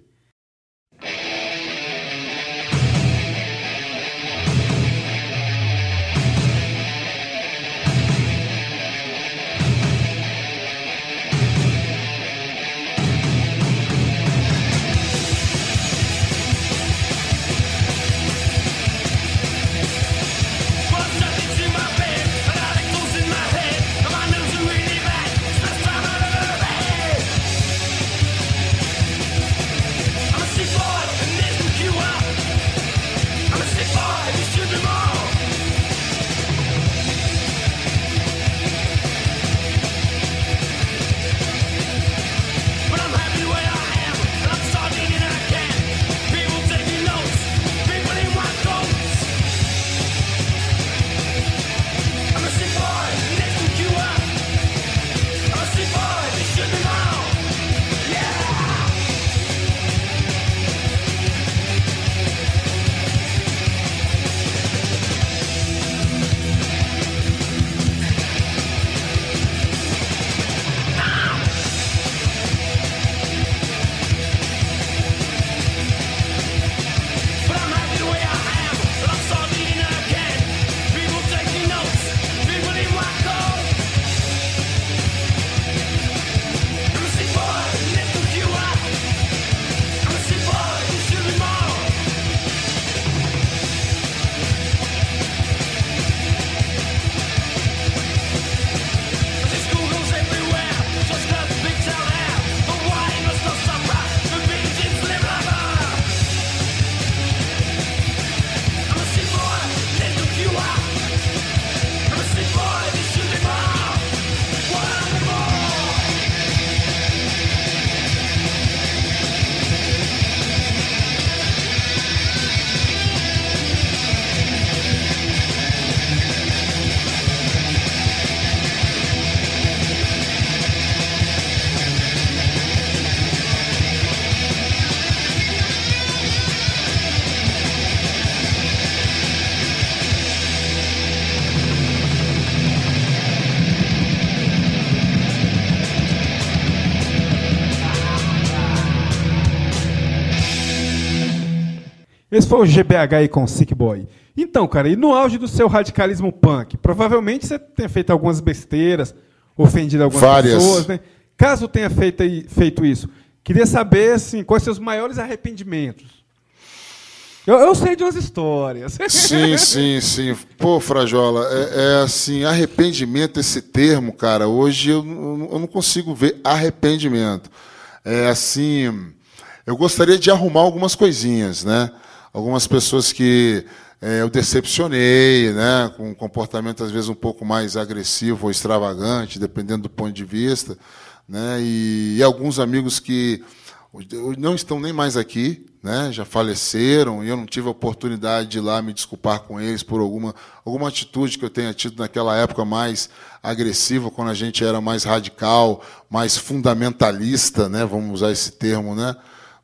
S5: Foi o GBH aí com Sick Boy. Então, cara, e no auge do seu radicalismo punk, provavelmente você tenha feito algumas besteiras, ofendido algumas
S6: Várias.
S5: pessoas, né? Caso tenha feito, feito isso, queria saber assim, quais seus maiores arrependimentos. Eu, eu sei de umas histórias.
S6: Sim, sim, sim. Pô, Frajola, é, é assim, arrependimento, esse termo, cara, hoje eu, eu não consigo ver arrependimento. É assim, eu gostaria de arrumar algumas coisinhas, né? Algumas pessoas que é, eu decepcionei, né? Com um comportamento às vezes um pouco mais agressivo ou extravagante, dependendo do ponto de vista, né? E, e alguns amigos que não estão nem mais aqui, né? já faleceram, e eu não tive a oportunidade de ir lá me desculpar com eles por alguma, alguma atitude que eu tenha tido naquela época mais agressiva, quando a gente era mais radical, mais fundamentalista, né? vamos usar esse termo, né?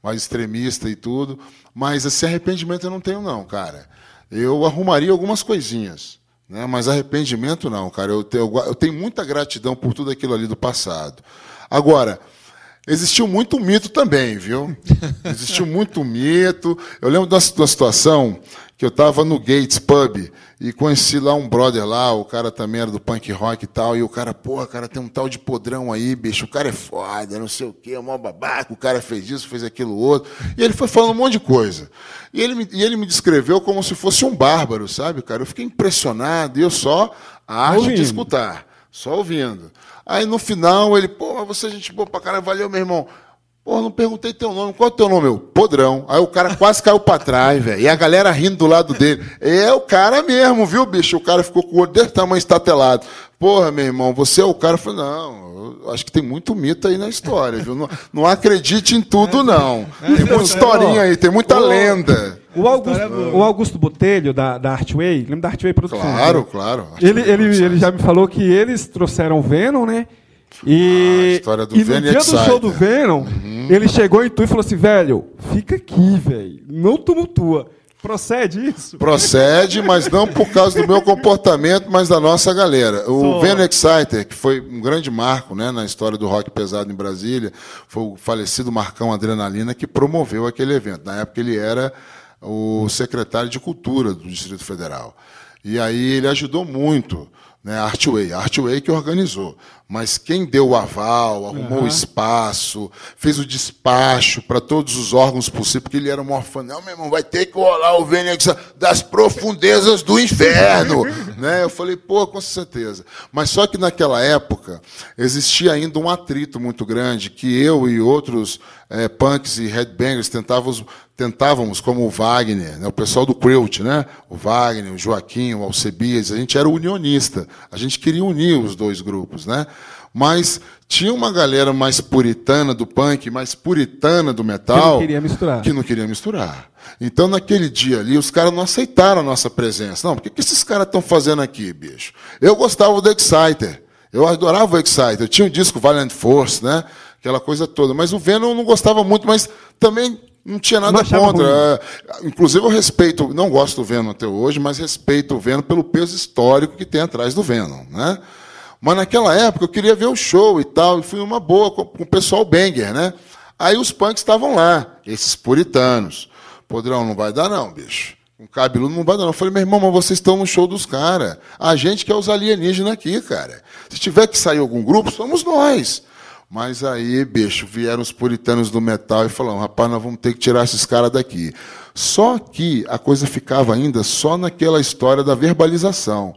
S6: Mais extremista e tudo. Mas esse arrependimento eu não tenho, não, cara. Eu arrumaria algumas coisinhas. Né? Mas arrependimento não, cara. Eu tenho, eu tenho muita gratidão por tudo aquilo ali do passado. Agora, Existiu muito mito também, viu? Existiu muito mito. Eu lembro de uma de uma situação que eu estava no Gates Pub e conheci lá um brother lá, o cara também era do punk rock e tal, e o cara, porra, cara, tem um tal de podrão aí, bicho, o cara é foda, não sei o quê, é mó babaca, o cara fez isso, fez aquilo outro. E ele foi falando um monte de coisa. E ele, me- e ele me descreveu como se fosse um bárbaro, sabe, cara? Eu fiquei impressionado e eu só a arte de escutar, só ouvindo. Aí no final ele, pô, você é gente boa pra caralho, valeu, meu irmão. Pô, não perguntei teu nome. Qual é o teu nome? Eu, Podrão. Aí o cara quase caiu pra trás, velho. E a galera rindo do lado dele. É o cara mesmo, viu, bicho? O cara ficou com o olho desse tamanho estatelado. Porra, meu irmão, você é o cara. Eu falei, não, eu acho que tem muito mito aí na história, viu? Não, não acredite em tudo, não. Tem muita historinha aí, tem muita lenda.
S3: O Augusto, o Augusto Botelho, da, da Artway, lembra da Artway Produções?
S6: Claro,
S3: né?
S6: claro.
S3: Ele, ele, ele já me falou que eles trouxeram o Venom, né? E,
S6: Ah, a história do
S3: e
S6: Venom
S3: no dia do show do Venom, ele chegou em tu e falou assim, velho, fica aqui, velho. Não tumultua. Procede isso?
S6: Procede, mas não por causa do meu comportamento, mas da nossa galera. O
S3: Só-
S6: Venom Exciter, que foi um grande marco né, na história do rock pesado em Brasília, foi o falecido Marcão Adrenalina que promoveu aquele evento. Na época ele era o secretário de Cultura do Distrito Federal. E aí ele ajudou muito. Né, a Artway, a Artway que organizou. Mas quem deu o aval, arrumou o espaço, fez o despacho para todos os órgãos possíveis, porque ele era o maior fã. Não, meu irmão, vai ter que rolar o Vênix das profundezas do inferno. né? Eu falei, pô, com certeza. Mas só que naquela época existia ainda um atrito muito grande que eu e outros eh, punks e headbangers tentávamos, tentávamos como o Wagner, né? o pessoal do Quilt, né? o Wagner, o Joaquim, o Alcebias, a gente era unionista. A gente queria unir os dois grupos, né? Mas tinha uma galera mais puritana do punk, mais puritana do metal.
S3: Que não queria misturar.
S6: Que não queria misturar. Então, naquele dia ali, os caras não aceitaram a nossa presença. Não, o que, que esses caras estão fazendo aqui, bicho? Eu gostava do Exciter. Eu adorava o Exciter. Eu tinha o disco Valiant Force, né? Aquela coisa toda. Mas o Venom não gostava muito, mas também não tinha nada
S3: Não
S6: contra.
S3: ruim.
S6: É, Inclusive, eu respeito, não gosto do Venom até hoje, mas respeito o Venom pelo peso histórico que tem atrás do Venom, né? Mas naquela época eu queria ver o show e tal, e fui numa boa com, com o pessoal banger, né? Aí os punks estavam lá, esses puritanos. Podrão, não vai dar não, bicho. Um cabeludo não vai dar não. Eu falei, meu irmão, mas vocês estão no show dos caras. A gente que é os alienígenas aqui, cara. Se tiver que sair algum grupo, somos nós. Mas aí, bicho, vieram os puritanos do metal e falaram, rapaz, nós vamos ter que tirar esses caras daqui. Só que a coisa ficava ainda só naquela história da verbalização.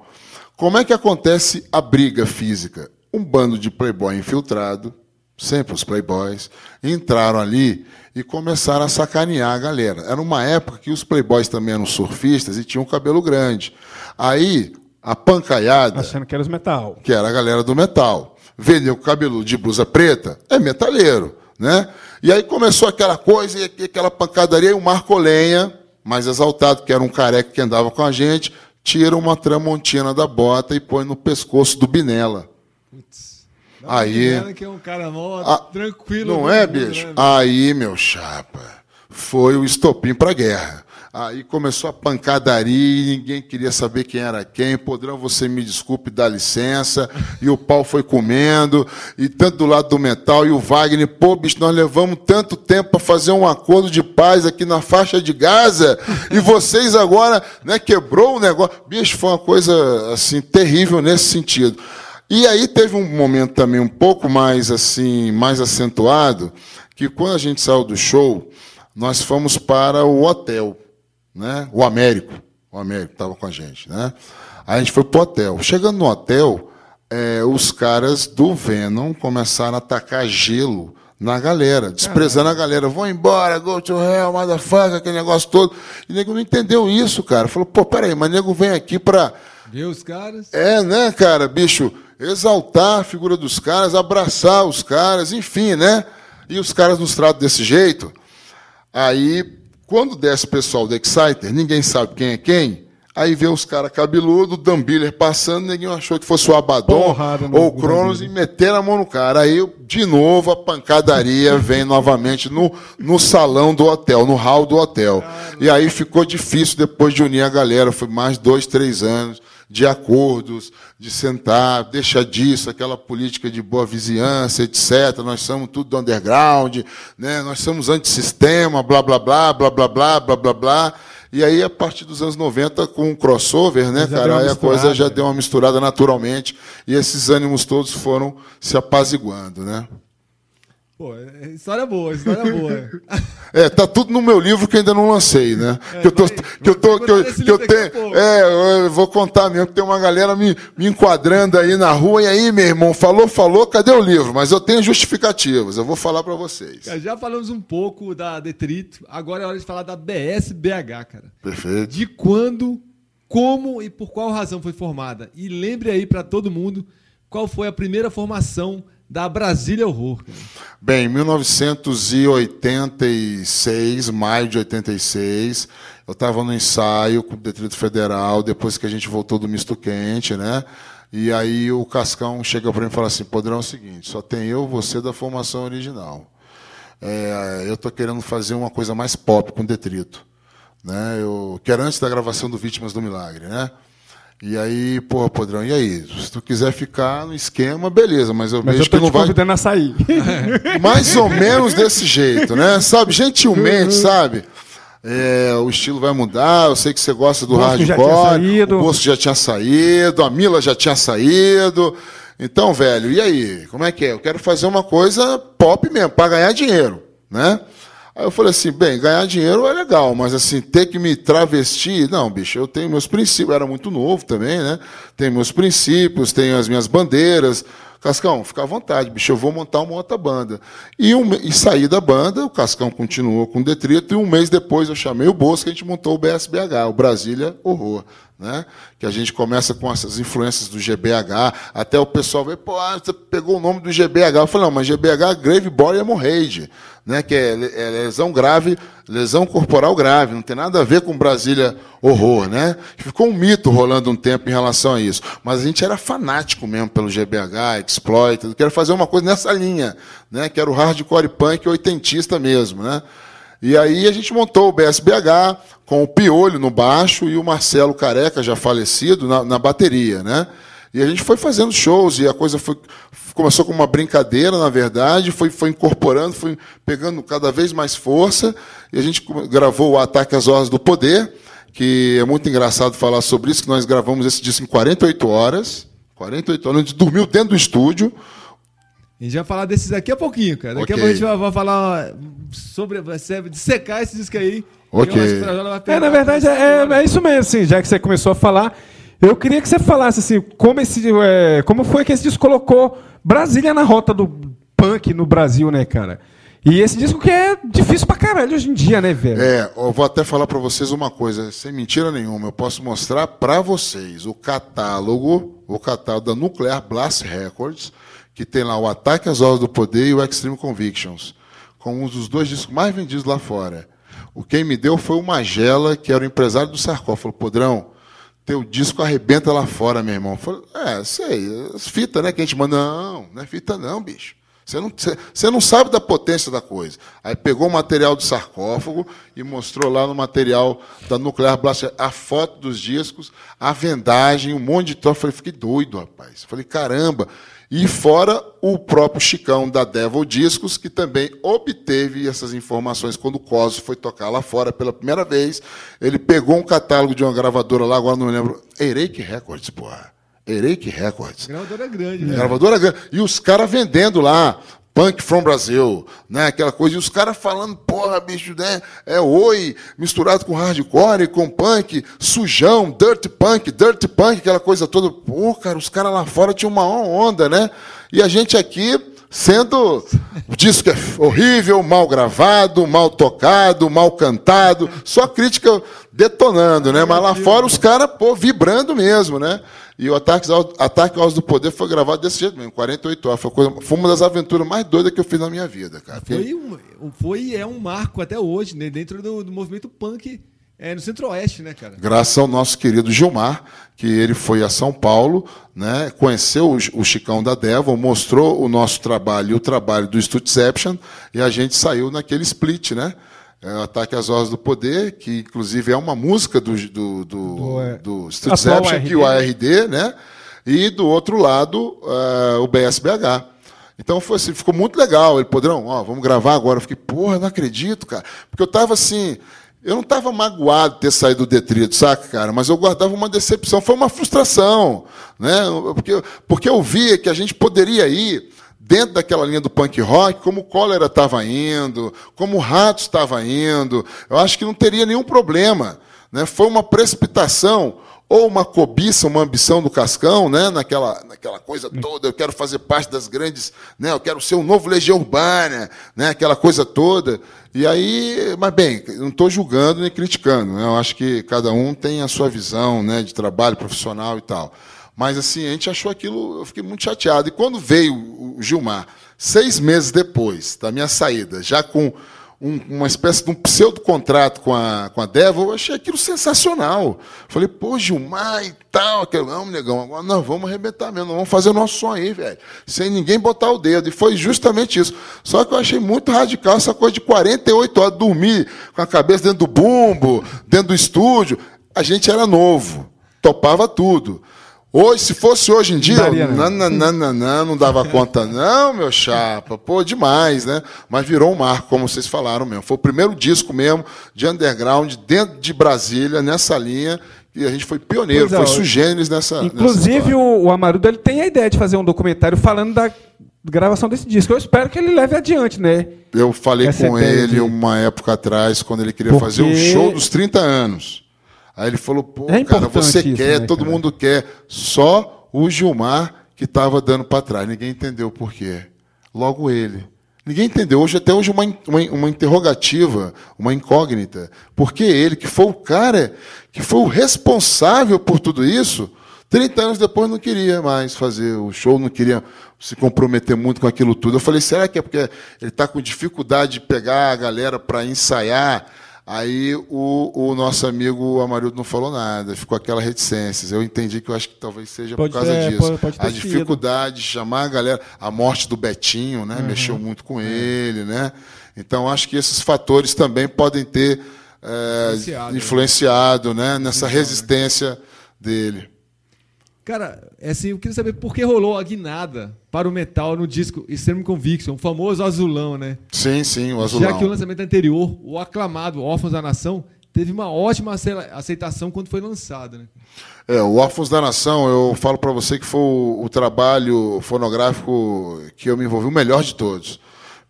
S6: Como é que acontece a briga física? Um bando de playboy infiltrado, sempre os playboys, entraram ali e começaram a sacanear a galera. Era uma época que os playboys também eram surfistas e tinham cabelo grande. Aí, a pancaiada
S3: Achando que era os metal.
S6: que era a galera do metal. Vendeu cabelo de blusa preta, é metaleiro, né? E aí começou aquela coisa, e aquela pancadaria, e o Marco Lenha, mais exaltado, que era um careca que andava com a gente, tira uma tramontina da bota e põe no pescoço do Binela. Aí.
S4: Ela que é um cara mó,
S6: Ah,
S4: tranquilo.
S6: Não é,
S4: todo mundo,
S6: bicho?
S4: né?
S6: Aí, meu chapa, foi o estopim para a guerra. Aí começou a pancadaria ninguém queria saber quem era quem. Podrão, você me desculpe, dá licença. E o pau foi comendo. E tanto do lado do metal e o Wagner, pô, bicho, nós levamos tanto tempo para fazer um acordo de paz aqui na faixa de Gaza. E vocês agora, né, quebrou o negócio. Bicho, foi uma coisa, assim, terrível nesse sentido. E aí teve um momento também um pouco mais assim, mais acentuado, que quando a gente saiu do show, nós fomos para o hotel, né? O Américo, o Américo estava com a gente, né? Aí a gente foi para o hotel. Chegando no hotel, eh, os caras do Venom começaram a atacar gelo na galera, desprezando a galera. Vão embora, go to hell, motherfucker, aquele negócio todo. E o nego não entendeu isso, cara. Falou, pô, peraí, mas o nego vem aqui para
S4: Vê os caras.
S6: é, né, cara, bicho, exaltar a figura dos caras, abraçar os caras, enfim, né? E os caras nos tratam desse jeito. Aí, quando desce o pessoal do Exciter, ninguém sabe quem é quem. Aí vê os caras cabeludos, o Dumbiller passando, ninguém achou que fosse o Abaddon ou o Cronos e meteram a mão no cara. Aí, de novo, a pancadaria vem novamente no, no salão do hotel, no hall do hotel. E aí ficou difícil depois de unir a galera. Foi mais dois, três anos de acordos, de sentar, deixa disso, aquela política de boa vizinhança, etc. Nós somos tudo do underground, né? nós somos antissistema, blá, blá, blá, blá, blá, blá, blá, blá, blá. E aí, a partir dos anos 90, com o crossover, né,
S3: Já
S6: cara, a coisa já deu uma misturada naturalmente, e esses ânimos todos foram se apaziguando, né?
S4: Pô, é história boa, história boa.
S6: É, tá tudo no meu livro que ainda não lancei, né? que eu tô,
S4: vai-
S6: que eu tô, que eu, que eu tenho, é, eu vou contar mesmo que tem uma galera me, me enquadrando aí na rua e aí, meu irmão, falou, falou, cadê o livro? Mas eu tenho justificativas, eu vou falar pra vocês.
S4: Já falamos um pouco da Detrito, agora é hora de falar da BSBH, cara.
S6: Perfeito.
S4: De quando, como e por qual razão foi formada. E lembre aí pra todo mundo qual foi a primeira formação da Brasília Horror.
S6: Bem, em 1986, maio de 86, eu estava no ensaio com o Distrito Federal, depois que a gente voltou do misto quente, né? E aí o Cascão chega para mim e fala assim, Podrão, é o seguinte, só tem eu, você da formação original. É, eu estou querendo fazer uma coisa mais pop com Detrito. Né? Eu, que era antes da gravação do Vítimas do Milagre, né? E aí, porra, Podrão, e aí? Se tu quiser ficar no esquema, beleza, mas eu
S3: Mas
S6: vejo
S3: eu tô
S6: que não
S3: te
S6: vai.
S3: convidando a sair.
S6: Mais ou menos desse jeito, né? Sabe, gentilmente, sabe? É, o estilo vai mudar, eu sei que você gosta do hardcore, o Bosco já tinha saído, a Mila já tinha saído. Então, velho, e aí? Como é que é? Eu quero fazer uma coisa pop mesmo, para ganhar dinheiro, né? Aí eu falei assim, bem, ganhar dinheiro é legal, mas assim, ter que me travestir, não, bicho, eu tenho meus princípios, eu era muito novo também, né? Tenho meus princípios, tenho as minhas bandeiras. Cascão, fica à vontade, bicho, eu vou montar uma outra banda. E, um, e saí da banda, o Cascão continuou com o Detrito, e um mês depois eu chamei o Bosco, a gente montou o BSBH, o Brasília Horror. Né? Que a gente começa com essas influências do GBH, até o pessoal vê, pô, ah, você pegou o nome do GBH. Eu falei, não, mas GBH é Grave Body Hemorrhage, né? que é, é lesão grave, lesão corporal grave, não tem nada a ver com Brasília Horror. Né? Ficou um mito rolando um tempo em relação a isso. Mas a gente era fanático mesmo pelo GBH, Exploit, quero fazer uma coisa nessa linha, né? que era o hardcore punk oitentista mesmo. Né? E aí a gente montou o BSBH com o Piolho no baixo e o Marcelo Careca, já falecido, na, na bateria, né? E a gente foi fazendo shows e a coisa foi, começou com uma brincadeira, na verdade, foi, foi incorporando, foi pegando cada vez mais força. E a gente gravou o Ataque às Horas do Poder, que é muito engraçado falar sobre isso, que nós gravamos esse disco em 48 horas. 48 horas, a gente dormiu dentro do estúdio.
S4: A gente vai falar desses daqui a pouquinho, cara. Daqui a
S6: Ok.
S4: pouco a gente vai, vai falar sobre. Vai ser- dissecar esse disco aí.
S6: Ok.
S3: É, na verdade, é, é isso mesmo, assim, já que você começou a falar. Eu queria que você falasse assim, como, esse, é, como foi que esse disco colocou Brasília na rota do punk no Brasil, né, cara? E esse disco que é difícil pra caralho hoje em dia, né, velho?
S6: É, eu vou até falar para vocês uma coisa, sem mentira nenhuma, eu posso mostrar para vocês o catálogo, o catálogo da Nuclear Blast Records, que tem lá o Ataque às Horas do Poder e o Extreme Convictions, com um dos dois discos mais vendidos lá fora. O quem me deu foi o Magela, que era o empresário do sarcófago. Podrão, teu disco arrebenta lá fora, meu irmão. Falei, é, sei, as fitas, né, que a gente manda. Não, não é fita não, bicho. Você não, você- não sabe da potência da coisa. Aí pegou o material do sarcófago e mostrou lá no material da Nuclear Blast a foto dos discos, a vendagem, um monte de troço. Falei, fiquei doido, rapaz. Falei, caramba. E fora o próprio Chicão da Devil Discos, que também obteve essas informações quando o Cosmo foi tocar lá fora pela primeira vez. Ele pegou um catálogo de uma gravadora lá, agora não me lembro. Ereik Records, porra. Ereik Records.
S4: Gravadora grande, né?
S6: Gravadora grande. E os caras vendendo lá. Punk from Brasil, né? Aquela coisa. E os caras falando, porra, bicho, né? É oi, misturado com hardcore, com punk, sujão, dirt punk, dirt punk, aquela coisa toda. Pô, cara, os caras lá fora tinham uma onda, né? E a gente aqui sendo. O disco é horrível, mal gravado, mal tocado, mal cantado, só crítica detonando, né? Mas lá fora os caras, pô, vibrando mesmo, né? E o Ataque ao, Ataque aos do Poder foi gravado desse jeito mesmo, 48 horas. Foi, coisa- foi uma das aventuras mais doidas que eu fiz na minha vida, cara.
S4: Foi, um, foi é um marco até hoje, né? Dentro do, do movimento punk é, no Centro-Oeste, né, cara?
S6: Graças ao nosso querido Gilmar, que ele foi a São Paulo, né, conheceu o, Chicão da Devil, mostrou o nosso trabalho e o trabalho do Studception, e a gente saiu naquele split, né? É, Ataque às Horas do Poder, que inclusive é uma música do, do, do,
S3: Do, é,
S6: do que o
S3: ARD.
S6: Né? E do outro lado, eh, o BSBH. Então foi assim, ficou muito legal. Ele, Podrão, ó, vamos gravar agora. Eu fiquei, porra, não acredito, cara. Porque eu tava assim, eu não tava magoado de ter saído do detrito, saca, cara? Mas eu guardava uma decepção, foi uma frustração, né? Porque, porque eu via que a gente poderia ir dentro daquela linha do punk rock, como o Cólera estava indo, como o Ratos estava indo. Eu acho que não teria nenhum problema. Né? Foi uma precipitação ou uma cobiça, uma ambição do Cascão, né? naquela, naquela coisa toda, eu quero fazer parte das grandes, né? eu quero ser um novo Legião Urbana, né? aquela coisa toda. E aí, mas bem, não estou julgando nem criticando, né? eu acho que cada um tem a sua visão né? de trabalho profissional e tal. Mas assim, a gente achou aquilo, eu fiquei muito chateado. E quando veio o Gilmar, seis meses depois da minha saída, já com um- uma espécie de um pseudo-contrato com a, com a Devil, eu achei aquilo sensacional. Falei, pô, Gilmar e tal, aquele, não, negão, agora nós vamos arrebentar mesmo, nós vamos fazer o nosso som aí, velho, sem ninguém botar o dedo. E foi justamente isso. Só que eu achei muito radical essa coisa de 48 horas, dormir com a cabeça dentro do bumbo, dentro do estúdio. A gente era novo, topava tudo. Hoje, se fosse hoje em dia,
S3: Daria, né?
S6: não, não, não, não, não, não dava conta, não, meu chapa. Pô, demais, né? Mas virou um marco, como vocês falaram mesmo. Foi o primeiro disco mesmo de underground dentro de Brasília, nessa linha, e a gente foi pioneiro,
S3: Pois é,
S6: foi sugêneres nessa. nessa
S3: Inclusive,
S6: história.
S3: o, o Amarudo ele tem a ideia de fazer um documentário falando da gravação desse disco. Eu espero que ele leve adiante, né?
S6: Eu falei
S3: essa
S6: com ele
S3: de-
S6: uma época atrás, quando ele queria
S3: Porque-
S6: fazer o show dos 30 anos. Aí ele falou, pô,
S3: É
S6: cara, você
S3: isso,
S6: quer,
S3: né,
S6: todo
S3: cara?
S6: mundo quer. Só o Gilmar que estava dando para trás. Ninguém entendeu por quê. Logo ele. Ninguém entendeu. Hoje, até hoje, uma, uma, uma interrogativa, uma incógnita. Por que ele, que foi o cara, que foi o responsável por tudo isso, 30 anos depois não queria mais fazer o show, não queria se comprometer muito com aquilo tudo. Eu falei, será que é porque ele está com dificuldade de pegar a galera para ensaiar? Aí o, o nosso amigo Amarildo não falou nada, ficou aquela reticência. Eu entendi que eu acho que talvez seja
S3: Pode
S6: por causa disso.
S3: pode- pode
S6: a
S3: sido.
S6: dificuldade de chamar a galera, a morte do Betinho, né, mexeu muito com ele, né? Então acho que esses fatores também podem ter é,
S4: Influenciado,
S6: influenciado, né, nessa resistência dele.
S4: Cara, é assim, eu queria saber por que rolou a guinada para o metal no disco Extreme Conviction, o famoso azulão, né?
S6: Sim, sim, o azulão.
S4: Já que o lançamento anterior, o aclamado Órfãos da Nação, teve uma ótima ace- aceitação quando foi lançado, né?
S6: É, o Órfãos da Nação, eu falo para você que foi o, o trabalho fonográfico que eu me envolvi o melhor de todos.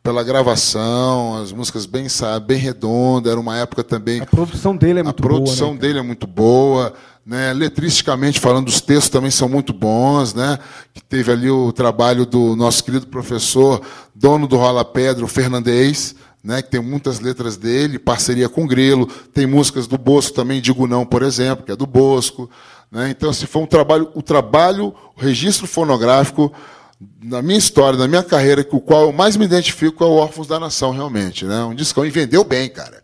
S6: Pela gravação, as músicas bem, sa- bem redondas, era uma época também
S3: A produção dele é muito
S6: a produção
S3: boa, né?
S6: dele é muito boa, né? Letristicamente falando, os textos também são muito bons, né? Que teve ali o trabalho do nosso querido professor, dono do Rola Pedra, o Fernandez, né? Que tem muitas letras dele, parceria com o Grilo, tem músicas do Bosco também, Digo Não, por exemplo, que é do Bosco, né? Então, se foi um trabalho, o trabalho, o registro fonográfico na minha história, na minha carreira, com o qual eu mais me identifico é o Órfãos da Nação, realmente. Né? Um discão. E vendeu bem, cara.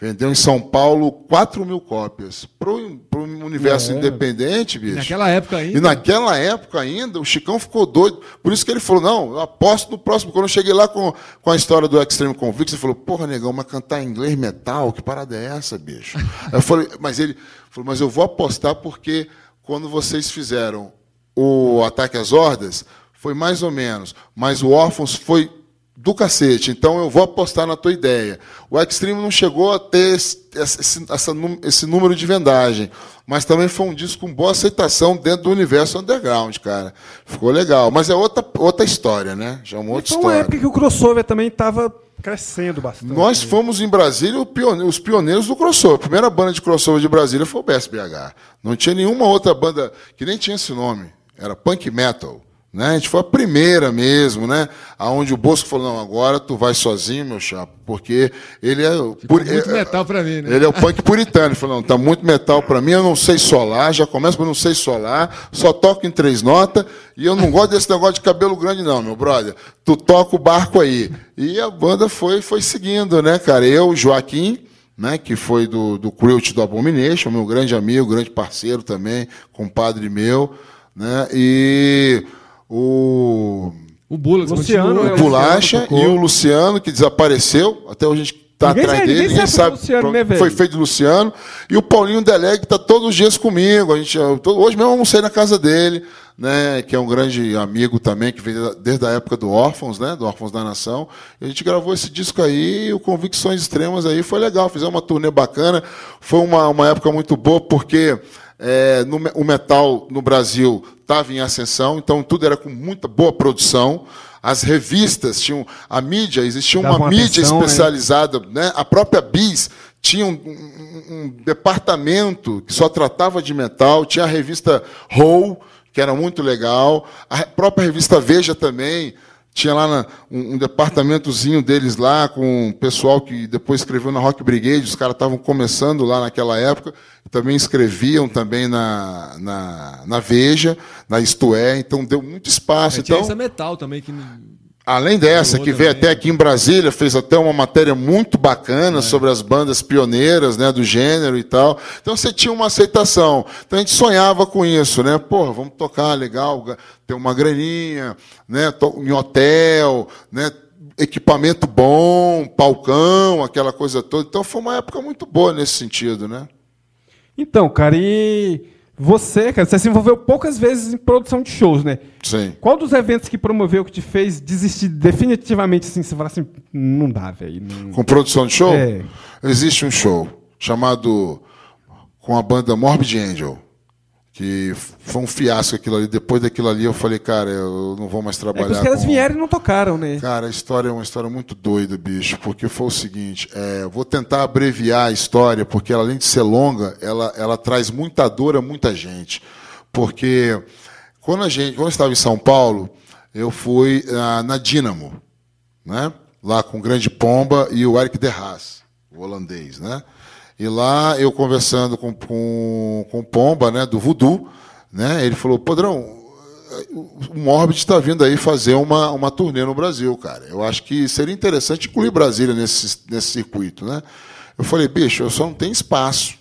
S6: Vendeu em São Paulo 4 mil cópias. Para o universo
S3: É.
S6: independente, bicho.
S4: Naquela época ainda.
S6: E naquela época ainda, o Chicão ficou doido. Por isso que ele falou: não, eu aposto no próximo. Quando eu cheguei lá com, com a história do Extreme Conviction, ele falou: porra, negão, mas cantar em inglês metal, que parada é essa, bicho? Eu falei: mas ele falou: mas eu vou apostar porque quando vocês fizeram o Ataque às Hordas, foi mais ou menos. Mas o Órfãos foi do cacete. Então eu vou apostar na tua ideia. O Extreme não chegou a ter esse, esse- essa esse número de vendagem, mas também foi um disco com boa aceitação dentro do universo underground, cara. Ficou legal. Mas é outra, outra história, né? Já é uma outra
S3: foi uma
S6: história.
S3: época que o crossover também estava crescendo bastante.
S6: Nós fomos em Brasília os pioneiros do crossover. A primeira banda de crossover de Brasília foi o BSBH. Não tinha nenhuma outra banda que nem tinha esse nome. Era punk metal. Né? A gente foi a primeira mesmo, né? Aonde o Bosco falou, não, agora tu vai sozinho, meu chapa, porque ele é... puri-
S4: muito
S6: é-
S4: metal pra mim, né?
S6: Ele é o punk puritano. Ele falou, não, tá muito metal pra mim, eu não sei solar, já começa por não sei solar, só toco em três notas, e eu não gosto desse negócio de cabelo grande, não, meu brother. Tu toca o barco aí. E a banda foi, foi seguindo, né, cara? Eu, Joaquim, né, que foi do, do Quilt do Abomination, meu grande amigo, grande parceiro também, compadre meu, né? E o
S4: O Bullets
S3: Luciano,
S4: continua.
S3: é
S6: o
S3: o
S6: Bolacha
S3: Luciano
S6: e o Luciano, que desapareceu. Até hoje a gente está
S3: Ninguém
S6: atrás
S3: sabe-
S6: dele,
S3: ninguém sabe Luciano, né, velho?
S6: Foi feito do Luciano. E o Paulinho Deleg está todos os dias comigo. A gente, hoje mesmo eu almocei na casa dele, né, que é um grande amigo também, que veio desde a época do Órfãos, né, do Órfãos da Nação. E a gente gravou esse disco aí, e o Convicções Extremas aí foi legal. Fizemos uma turnê bacana. Foi uma, uma época muito boa, porque é, no o metal no Brasil estava em ascensão, então tudo era com muita boa produção. as revistas tinham a mídia, existia
S3: Dava
S6: uma,
S3: uma
S6: mídia
S3: atenção, né?
S6: especializada, né? A própria Bis tinha um, um- um departamento que só tratava de metal, tinha a revista Roll, que era muito legal, a própria revista Veja também. Tinha lá na- um, um departamentozinho deles lá, com o pessoal que depois escreveu na Rock Brigade, os caras estavam começando lá naquela época, também escreviam também na, na, na Veja, na Isto É, então deu muito espaço.
S4: É, tinha
S6: Então,
S4: essa metal também que.
S6: Além dessa,
S4: Rolou
S6: que veio
S4: também.
S6: até aqui em Brasília, fez até uma matéria muito bacana
S4: É.
S6: sobre as bandas pioneiras né, do gênero e tal. Então você tinha uma aceitação. Então a gente sonhava com isso, né? Porra, vamos tocar legal, ga- ter uma graninha, né? em hotel, né? equipamento bom, palcão, aquela coisa toda. Então foi uma época muito boa nesse sentido, né?
S3: Então, cara, e você, cara, você se envolveu poucas vezes em produção de shows, né?
S6: Sim.
S3: Qual dos eventos que promoveu que te fez desistir definitivamente assim? Você fala assim, não dá, velho. não-
S6: Com produção de show?
S3: É.
S6: Existe um show chamado com a banda Morbid Angel, que foi um fiasco aquilo ali. Depois daquilo ali eu falei, cara, eu não vou mais
S3: É
S6: trabalhar
S3: que os caras
S6: com...
S3: vieram e não tocaram, né?
S6: Cara, a história é uma história muito doida, bicho, porque foi o seguinte, é, vou tentar abreviar a história, porque ela, além de ser longa, ela, ela traz muita dor a muita gente. Porque quando a gente, quando eu estava em São Paulo, eu fui ah, na Dynamo, né? lá com o Grande Pomba e o Eric de Haas, o holandês. Né? E lá eu conversando com, com, com o Pomba, né, do Voodoo, né, ele falou, Podrão, o Morbid está vindo aí fazer uma, uma turnê no Brasil, cara. Eu acho que seria interessante incluir Brasília nesse, nesse circuito, né? Eu falei, bicho, eu só não tenho espaço.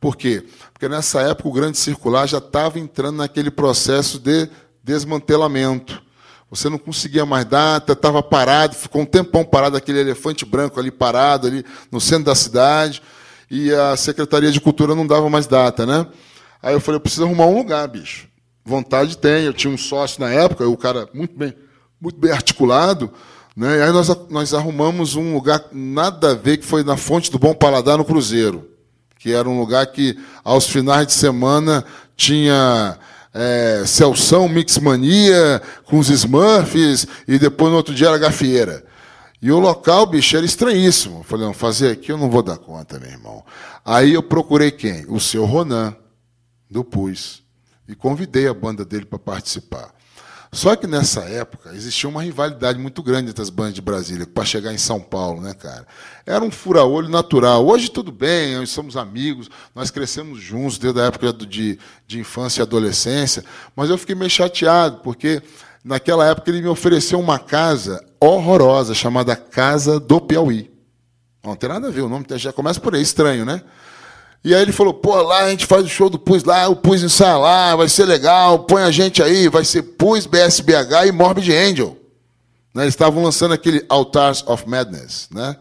S6: Por quê? Porque nessa época o Grande Circular já estava entrando naquele processo de desmantelamento. Você não conseguia mais data, estava parado, ficou um tempão parado aquele elefante branco ali parado ali no centro da cidade e a Secretaria de Cultura não dava mais data, né? Aí eu falei, eu preciso arrumar um lugar, bicho. Vontade tem, eu tinha um sócio na época, o cara muito bem, muito bem articulado, né? E aí nós, nós arrumamos um lugar nada a ver que foi na Fonte do Bom Paladar no Cruzeiro, que era um lugar que aos finais de semana tinha é, Celção Mixmania com os Smurfs e depois no outro dia era Gafieira. E o local, bicho, era estranhíssimo. Falei, não, fazer aqui eu não vou dar conta, meu irmão. Aí eu procurei quem? O seu Ronan, do PUS. E convidei a banda dele para participar. Só que nessa época existia uma rivalidade muito grande entre as bandas de Brasília para chegar em São Paulo, né, cara? Era um fura-olho natural. Hoje tudo bem, nós somos amigos, nós crescemos juntos desde a época de, de infância e adolescência, mas eu fiquei meio chateado, porque naquela época ele me ofereceu uma casa horrorosa chamada Casa do Piauí. Não tem nada a ver, o nome já começa por aí, estranho, né? E aí ele falou, pô, lá a gente faz o show do Pus lá, o Pus ensaia lá, vai ser legal, põe a gente aí, vai ser Pus, BSBH e Morbid Angel. Né, Eles estavam lançando aquele Altars of Madness, né?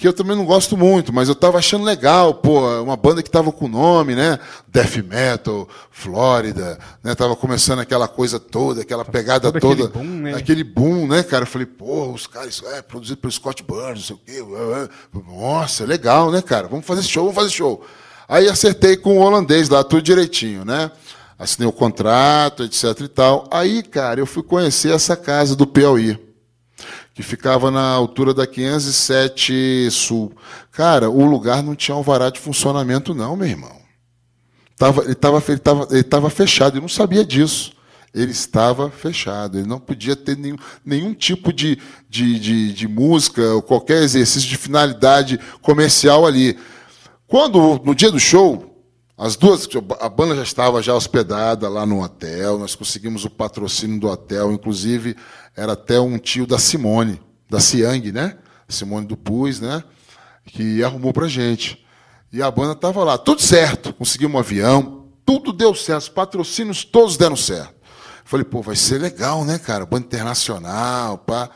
S6: Que eu também não gosto muito, mas eu estava achando legal, pô, uma banda que estava com nome, né? Death Metal, Flórida, né? Tava começando aquela coisa toda, aquela pegada
S3: todo aquele
S6: toda.
S3: boom, né?
S6: Aquele boom, né, cara? Eu falei, pô, os caras, é produzido pelo Scott Burns, não sei o quê. Nossa, legal, né, cara? Vamos fazer show, vamos fazer show. Aí acertei com o holandês lá, tudo direitinho, né? Assinei o contrato, etc e tal. Aí, cara, eu fui conhecer essa casa do Piauí, que ficava na altura da 507 Sul. Cara, o lugar não tinha alvará de funcionamento, não, meu irmão. Tava, ele estava ele tava, ele tava fechado, eu não sabia disso. Ele estava fechado, ele não podia ter nenhum, nenhum tipo de, de, de, de música ou qualquer exercício de finalidade comercial ali. Quando, no dia do show, as duas, a banda já estava já hospedada lá no hotel, nós conseguimos o patrocínio do hotel, inclusive era até um tio da Simone, da Siang, né? Simone do Pus, né? Que arrumou pra gente. E a banda estava lá, tudo certo, conseguimos um avião, tudo deu certo, os patrocínios todos deram certo. Falei, pô, vai ser legal, né, cara? Banda internacional, pá.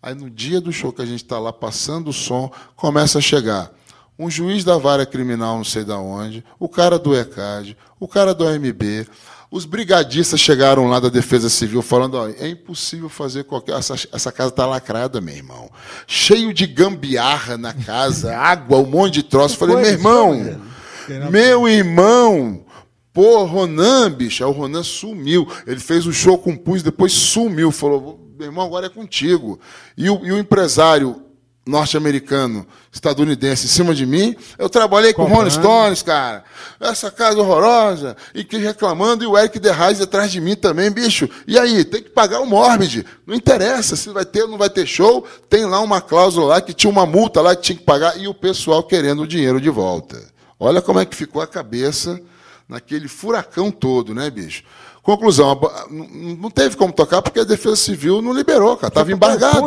S6: Aí no dia do show que a gente está lá passando o som, começa a chegar um juiz da vara criminal, não sei da onde, o cara do ECAD, o cara do AMB, os brigadistas chegaram lá da Defesa Civil falando, ó, é impossível fazer qualquer essa, essa casa tá lacrada, meu irmão. Cheio de gambiarra na casa, água, um monte de troço. Falei, meu irmão, meu irmão, Pô, Ronan, bicho. Aí o Ronan sumiu. Ele fez o show com o Pus, depois sumiu. Falou, meu irmão, agora é contigo. E o, e o empresário norte-americano, estadunidense, em cima de mim, eu trabalhei com o Rolling Stones, cara. Essa casa horrorosa. E que reclamando, e o Eric De Reis atrás de mim também, bicho. E aí, tem que pagar o Morbid. Não interessa se vai ter ou não vai ter show. Tem lá uma cláusula lá que tinha uma multa lá que tinha que pagar. E o pessoal querendo o dinheiro de volta. Olha como é que ficou a cabeça naquele furacão todo, né, bicho? Conclusão, não teve como tocar porque a Defesa Civil não liberou, cara. Estava embargado.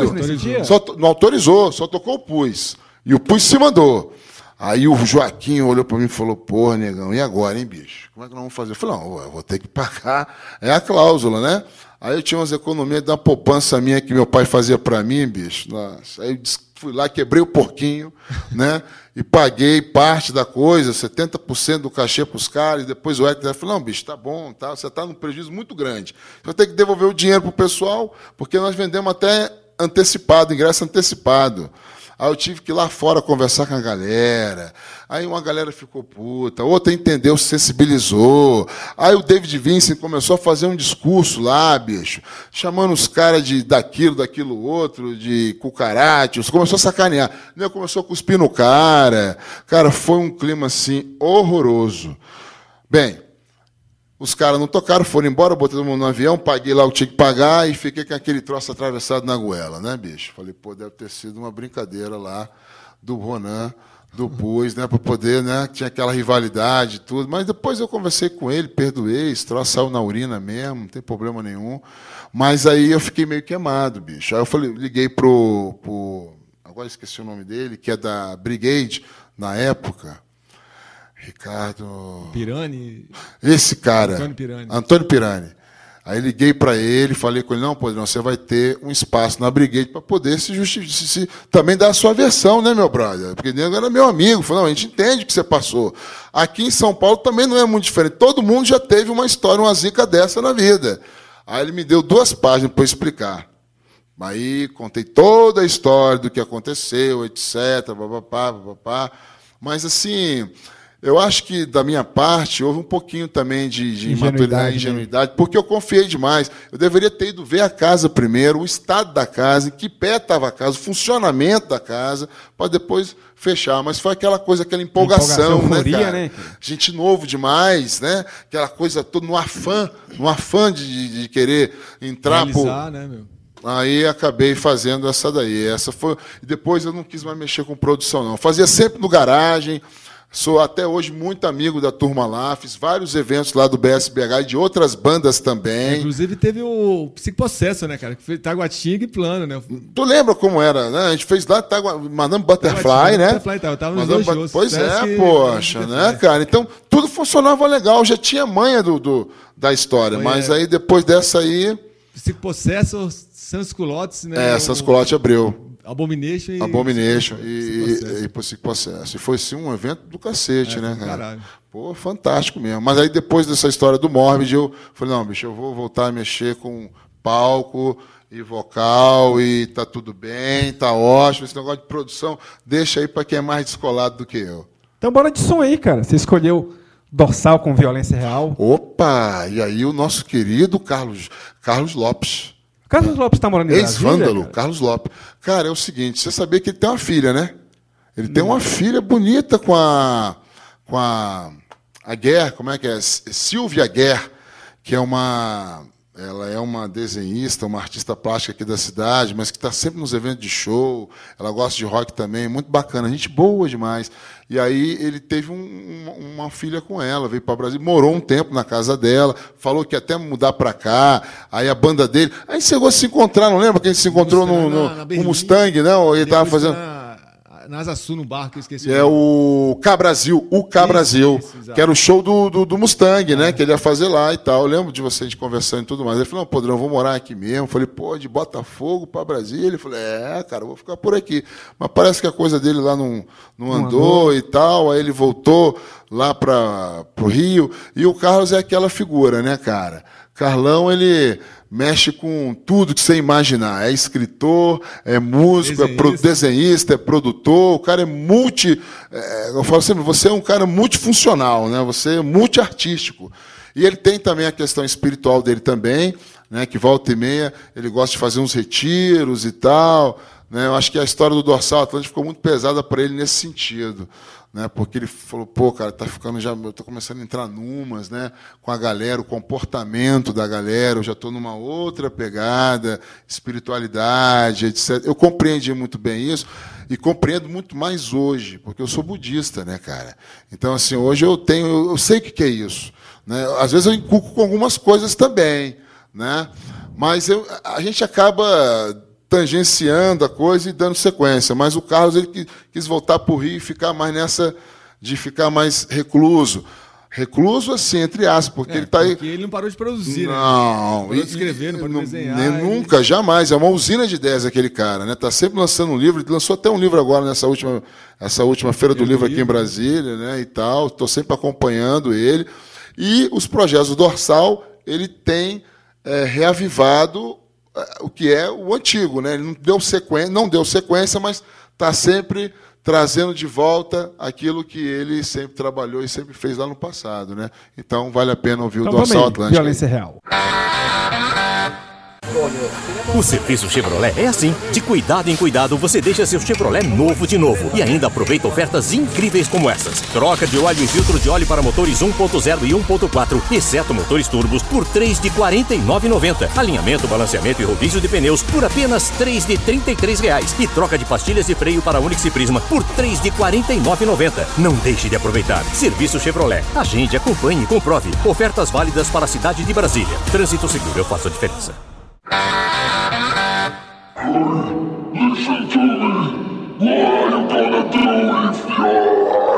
S6: Só não autorizou, só tocou o pus. E o pus se mandou. Aí o Joaquim olhou para mim e falou: Porra, negão, e agora, hein, bicho? Como é que nós vamos fazer? Eu falei: Não, eu vou ter que pagar. É a cláusula, né? Aí eu tinha umas economias da poupança minha que meu pai fazia para mim, bicho. Nossa, aí eu dis- fui lá, quebrei o porquinho, né? E paguei parte da coisa, 70% do cachê para os caras. E depois o Hector falou: Não, bicho, tá bom, tá, você está num prejuízo muito grande. Você vai ter que devolver o dinheiro para o pessoal, porque nós vendemos até antecipado, ingresso antecipado. Aí eu tive que ir lá fora conversar com a galera. Aí uma galera ficou puta, outra entendeu, se sensibilizou. Aí o David Vincent começou a fazer um discurso lá, bicho, chamando os caras de daquilo, daquilo outro, de cucarachos. Começou a sacanear. Né, Começou a cuspir no cara. Cara, foi um clima assim horroroso. Bem, os caras não tocaram, foram embora, botei todo mundo no avião, paguei lá o que tinha que pagar e fiquei com aquele troço atravessado na goela, né, bicho? Falei, pô, deve ter sido uma brincadeira lá do Ronan, do Pus, né, para poder, né, tinha aquela rivalidade e tudo. Mas depois eu conversei com ele, perdoei, esse troço saiu na urina mesmo, não tem problema nenhum. Mas aí eu fiquei meio queimado, bicho. Aí eu falei, liguei pro, pro agora esqueci o nome dele, que é da Brigade, na época. Ricardo.
S4: Pirani.
S6: Esse cara.
S4: Antônio Pirani.
S6: Antônio Pirani. Aí liguei para ele, falei com ele, não, Podrão, você vai ter um espaço na Brigade para poder se justificar, também dar a sua versão, né, meu brother? Porque ele era meu amigo, falou, não, a gente entende o que você passou. Aqui em São Paulo também não é muito diferente. Todo mundo já teve uma história, uma zica dessa na vida. Aí ele me deu duas páginas para explicar. Aí contei toda a história do que aconteceu, etc. Papapá, papapá. Mas assim, eu acho que da minha parte houve um pouquinho também de, de
S3: Ingenuidade,
S6: imaturidade,
S3: né?
S6: ingenuidade, porque eu confiei demais. Eu deveria ter ido ver a casa primeiro, o estado da casa, em que pé estava a casa, o funcionamento da casa, para depois fechar. Mas foi aquela coisa, aquela empolgação,
S3: Empolgação,
S6: né,
S3: euforia,
S6: cara?
S3: né?
S6: Gente novo demais, né? Aquela coisa toda no afã, no afã de, de querer entrar por,
S4: né, meu?
S6: Aí acabei fazendo essa daí. Essa foi. E depois eu não quis mais mexer com produção, não. Fazia sempre no garagem. Sou até hoje muito amigo da turma lá. Fiz vários eventos lá do BSBH e de outras bandas também.
S4: Inclusive teve o Psicoprocesso, né, cara? Que foi Taguatinga e Plano, né?
S6: Tu lembra como era, né? A gente fez lá, tá, Madame Butterfly,
S4: Taguatinga,
S6: né?
S4: Butterfly, tá, eu tava nos
S6: Madame
S4: dois shows.
S6: Pois é,
S4: Sesc e
S6: poxa, né, cara? Então, tudo funcionava legal. Já tinha manha do, do- da história.
S4: Foi,
S6: mas
S4: é.
S6: aí, depois dessa aí,
S4: Psicoprocesso, Sans Culottes, né?
S6: é, essas colotes abriu.
S4: Abomination e.
S6: Abomination e,
S4: Psicoprocesso.
S6: e, e. E foi sim um evento do cacete,
S4: É,
S6: né,
S4: caralho.
S6: Pô, fantástico mesmo. Mas aí depois dessa história do Morbid, eu falei, não, bicho, eu vou voltar a mexer com palco e vocal e tá tudo bem, tá ótimo. Esse negócio de produção, deixa aí para quem é mais descolado do que eu.
S3: Então bora de som aí, cara. Você escolheu Dorsal com violência real.
S6: Opa! E aí o nosso querido Carlos, Carlos Lopes.
S3: Carlos Lopes tá morando em Brasília,
S6: Ex-vândalo? Carlos Lopes. Cara, é o seguinte, você sabia que ele tem uma filha, né? Ele tem uma filha bonita com a com a, a Guerre, como é que é? Silvia Guerre, que é uma ela é uma desenhista, uma artista plástica aqui da cidade, mas que está sempre nos eventos de show. Ela gosta de rock também, muito bacana, gente boa demais. E aí ele teve um- uma, filha com ela, veio para o Brasil, morou um tempo na casa dela, falou que ia até mudar para cá. Aí a banda dele, aí chegou a se encontrar, não lembra que a gente se encontrou no,
S4: Mustang,
S6: no,
S4: na- na
S6: no. Mustang, não? Ele estava fazendo
S4: Na, na Asa Sul, no barco, eu esqueci.
S6: é o K Brasil, o K Brasil,
S4: isso,
S6: que era o show do, do, do Mustang, né? Que ele ia fazer lá e tal. Eu lembro de você a gente conversando e tudo mais. Ele falou, não, Podrão, vou morar aqui mesmo. Eu falei, pô, de Botafogo para Brasília. Ele falou, é, cara, vou ficar por aqui. Mas parece que a coisa dele lá não, não andou e tal. Aí ele voltou lá para o Rio. E o Carlos é aquela figura, né, cara? Carlão, ele mexe com tudo que você imaginar. É escritor, é músico, é
S4: Desenhista.
S6: desenhista, é produtor, o cara é multi. é, eu falo sempre, você é um cara multifuncional, né? Você é multiartístico. E ele tem também a questão espiritual dele também, né? Que volta e meia, ele gosta de fazer uns retiros e tal. Né? Eu acho que a história do dorsal Atlântico ficou muito pesada para ele nesse sentido. Né? Porque ele falou, pô, cara, tá ficando já. Eu tô começando a entrar numas, né? Com a galera, o comportamento da galera, eu já estou numa outra pegada, espiritualidade, etc. Eu compreendi muito bem isso e compreendo muito mais hoje, porque eu sou budista, né, cara? Então, assim, hoje eu tenho, eu, sei o que, que é isso. Né? Às vezes eu inculco com algumas coisas também, né? Mas eu, a gente acaba tangenciando a coisa e dando sequência. Mas o Carlos ele qui- quis voltar para o Rio e ficar mais nessa de ficar mais recluso. Recluso, assim, entre aspas, porque ele está aí.
S4: Porque ele não parou de produzir, né?
S6: Não,
S4: parou de escrever, não parou de desenhar,
S6: nem-
S4: ele-
S6: nunca, jamais. É uma usina de ideias aquele cara, né? Tá sempre lançando um livro. Ele lançou até um livro agora nessa última, essa última feira do
S4: do
S6: livro aqui em
S4: Livro.
S6: Brasília, né? E tal. Estou sempre acompanhando ele. E os projetos do Dorsal, ele tem é, reavivado é, o que é o antigo, né? Ele não deu sequência, não deu sequência, mas está sempre trazendo de volta aquilo que ele sempre trabalhou e sempre fez lá no passado, né? Então vale a pena ouvir
S3: Então
S6: o Dorsal
S3: aí,
S6: Atlântico.
S3: violência real.
S7: O serviço Chevrolet é assim. De cuidado em cuidado, você deixa seu Chevrolet novo de novo. E ainda aproveita ofertas incríveis como essas. Troca de óleo e filtro de óleo para motores 1.0 e 1.4, exceto motores turbos, por 3 de R$ 49,90. Alinhamento, balanceamento e rodízio de pneus por apenas 3 de 33 reais. E troca de pastilhas de freio para Onix e Prisma por 3 de R$ 49,90. Não deixe de aproveitar. Serviço Chevrolet. Agende, acompanhe e comprove. Ofertas válidas para a cidade de Brasília. Trânsito seguro, eu faço a diferença.
S8: Hey, listen to me. What are you gonna do if you're...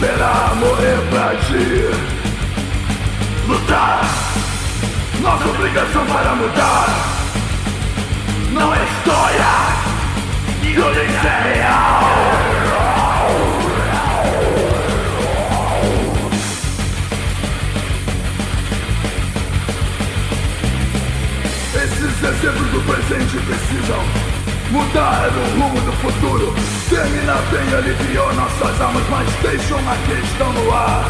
S8: Esperar morrer pra agir Lutar. Nossa obrigação para mudar. Não é história. Violência é real Esses exemplos do presente precisam Mudar o rumo do futuro Termina bem, aliviou nossas almas Mas deixa uma questão no ar.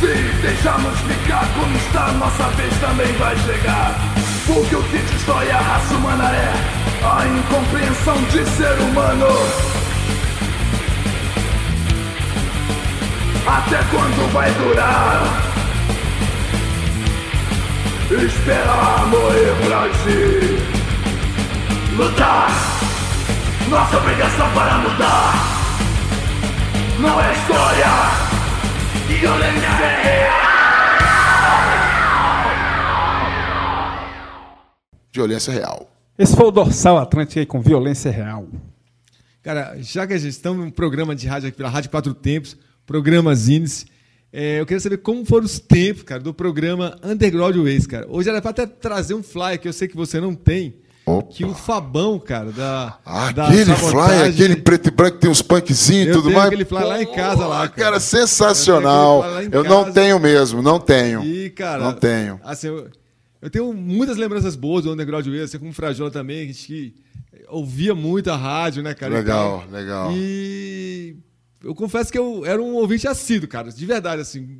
S8: Se deixarmos ficar como está Nossa vez também vai chegar. Porque o que destrói a raça humana é A incompreensão de ser humano. Até quando vai durar? Esperar morrer pra agir Lutar Nossa obrigação para mudar Não é história Violência é
S6: Violência real.
S3: Esse foi o Dorsal Atlântico aí com violência real.
S4: Cara, já que a gente estamos num programa de rádio aqui pela Rádio Quatro Tempos, programa Zines, é, eu queria saber como foram os tempos, cara, do programa Underground Ways, cara. Hoje era para até trazer um flyer que eu sei que você não tem,
S6: Opa.
S4: que o Fabão, cara, da da
S6: Aquele
S4: sabotagem-
S6: fly, aquele preto e branco que tem uns punkzinhos e tudo mais.
S4: aquele fly lá em casa, lá,
S6: Pô,
S4: cara.
S6: Cara, sensacional.
S4: Eu
S6: Eu não tenho mesmo, não tenho.
S4: E, cara,
S6: Não tenho.
S4: Assim, eu, eu tenho muitas lembranças boas do Underground Ways, assim como o Frajola também, a gente ouvia muito a rádio, né, cara?
S6: Legal, legal.
S4: E eu confesso que eu era um ouvinte assíduo, cara, de verdade, assim.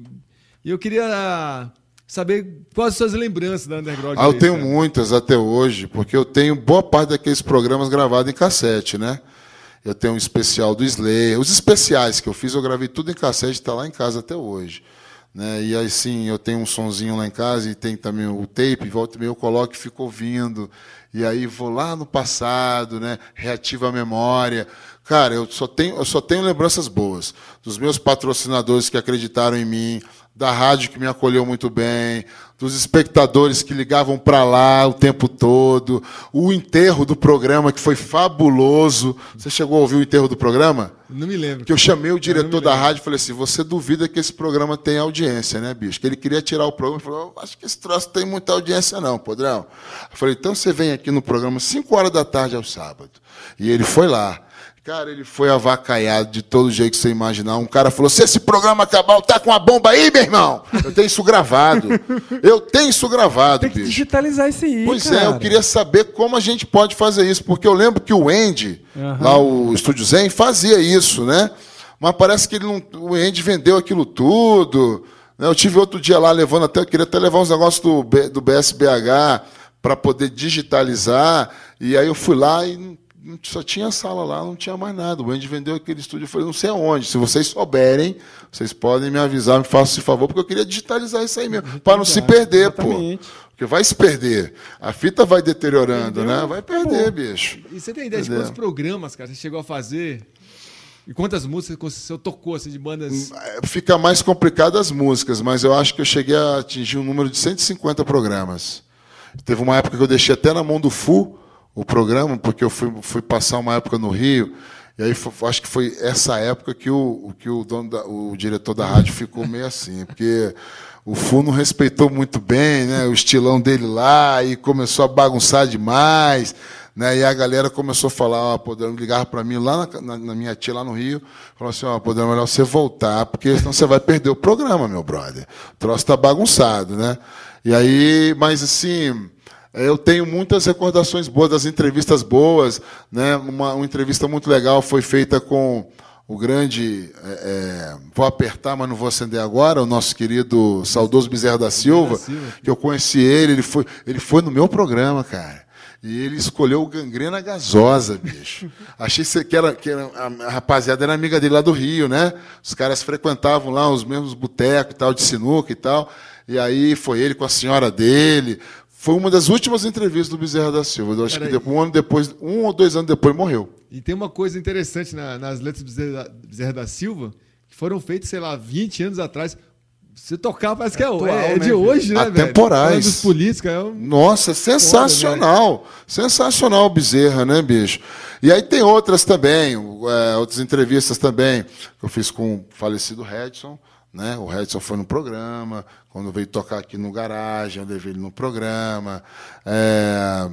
S4: E eu queria saber quais as suas lembranças da Underground
S6: Ah, eu
S4: Ways,
S6: tenho
S4: cara.
S6: muitas até hoje, porque eu tenho boa parte daqueles programas gravados em cassete, né? Eu tenho um especial do Slayer. Os especiais que eu fiz, eu gravei tudo em cassete, está lá em casa até hoje. Né? E aí sim, eu tenho um sonzinho lá em casa e tem também o tape, volta e meia eu coloco e fico ouvindo. E aí vou lá no passado, né? reativo a memória. Cara, eu só tenho, eu só tenho lembranças boas. Dos meus patrocinadores que acreditaram em mim, da rádio que me acolheu muito bem, dos espectadores que ligavam para lá o tempo todo, o enterro do programa que foi fabuloso. Você chegou a ouvir o enterro do programa?
S4: Não me lembro.
S6: Que eu chamei o diretor da rádio e falei assim: você duvida que esse programa tem audiência, né, bicho? Que ele queria tirar o programa e falou: "Eu acho que esse troço tem muita audiência, não, Podrão. Eu falei: então você vem aqui no programa 5 horas da tarde ao sábado. E ele foi lá. Cara, ele foi avacaiado de todo jeito que você imaginar. Um cara falou: se esse programa acabar, tá com a bomba aí, meu irmão? Eu tenho isso gravado. Eu tenho isso gravado,
S3: Tem que
S6: bicho.
S3: digitalizar isso aí,
S6: Pois
S3: cara.
S6: é, eu queria saber como a gente pode fazer isso, porque eu lembro que o Andy,
S3: Aham.
S6: lá o Estúdio Zen, fazia isso, né? Mas parece que ele não, o Andy vendeu aquilo tudo. né? Eu tive outro dia lá levando até, eu queria até levar uns negócios do, do BSBH para poder digitalizar. E aí eu fui lá e só tinha sala lá, não tinha mais nada. O Andy vendeu aquele estúdio, eu falei, não sei aonde. Se vocês souberem, vocês podem me avisar, me façam esse favor, porque eu queria digitalizar isso aí mesmo, para não se perder, pô.
S3: exatamente.
S6: Porque vai se perder. A fita vai deteriorando, né? Vai perder, bicho.
S4: E você tem ideia de
S6: Entendeu?
S4: quantos programas, cara, você chegou a fazer? E quantas músicas você tocou, assim, de bandas...
S6: Fica mais complicado as músicas, mas eu acho que eu cheguei a atingir um número de 150 programas. Teve uma época que eu deixei até na mão do FU o programa, porque eu fui, fui passar uma época no Rio. E aí fo- acho que foi essa época que o, que o, dono da- o diretor da rádio ficou meio assim, porque o FU não respeitou muito bem né, o estilão dele lá e começou a bagunçar demais. Né, e a galera começou a falar, ó, Podrão, ligava para mim lá na, na- na minha tia, lá no Rio, falou assim, ó, Podrão, é melhor você voltar, porque senão você vai perder o programa, meu brother. O troço está bagunçado, né? E aí, mas assim, eu tenho muitas recordações boas, das entrevistas boas, né? Uma, uma entrevista muito legal foi feita com o grande, é, é, vou apertar, mas não vou acender agora, o nosso querido saudoso Bezerra da Silva, que eu conheci ele, ele foi, ele foi no meu programa, cara. E ele escolheu o gangrena gasosa, bicho. Achei que era, que era, a rapaziada era amiga dele lá do Rio, né? Os caras frequentavam lá os mesmos botecos e tal, de sinuca e tal. E aí foi ele com a senhora dele. Foi uma das últimas entrevistas do Bezerra da Silva. Eu acho que
S4: Peraí.
S6: depois, um ano depois, um ou dois anos depois, morreu.
S4: E tem uma coisa interessante na- nas letras do Bezerra, da- Bezerra da Silva, que foram feitas, sei lá, 20 anos atrás. Você tocar, parece que é,
S3: atual,
S4: é, é
S3: né,
S4: de hoje, né, velho?
S6: Atemporais.
S4: Falando dos políticos, é um...
S6: Nossa, sensacional. Sensacional o Bezerra, né, bicho? E aí tem outras também, é, outras entrevistas também, que eu fiz com o falecido Redson. Né? O Redson foi no programa, quando veio tocar aqui no garagem, eu levei ele no programa. É,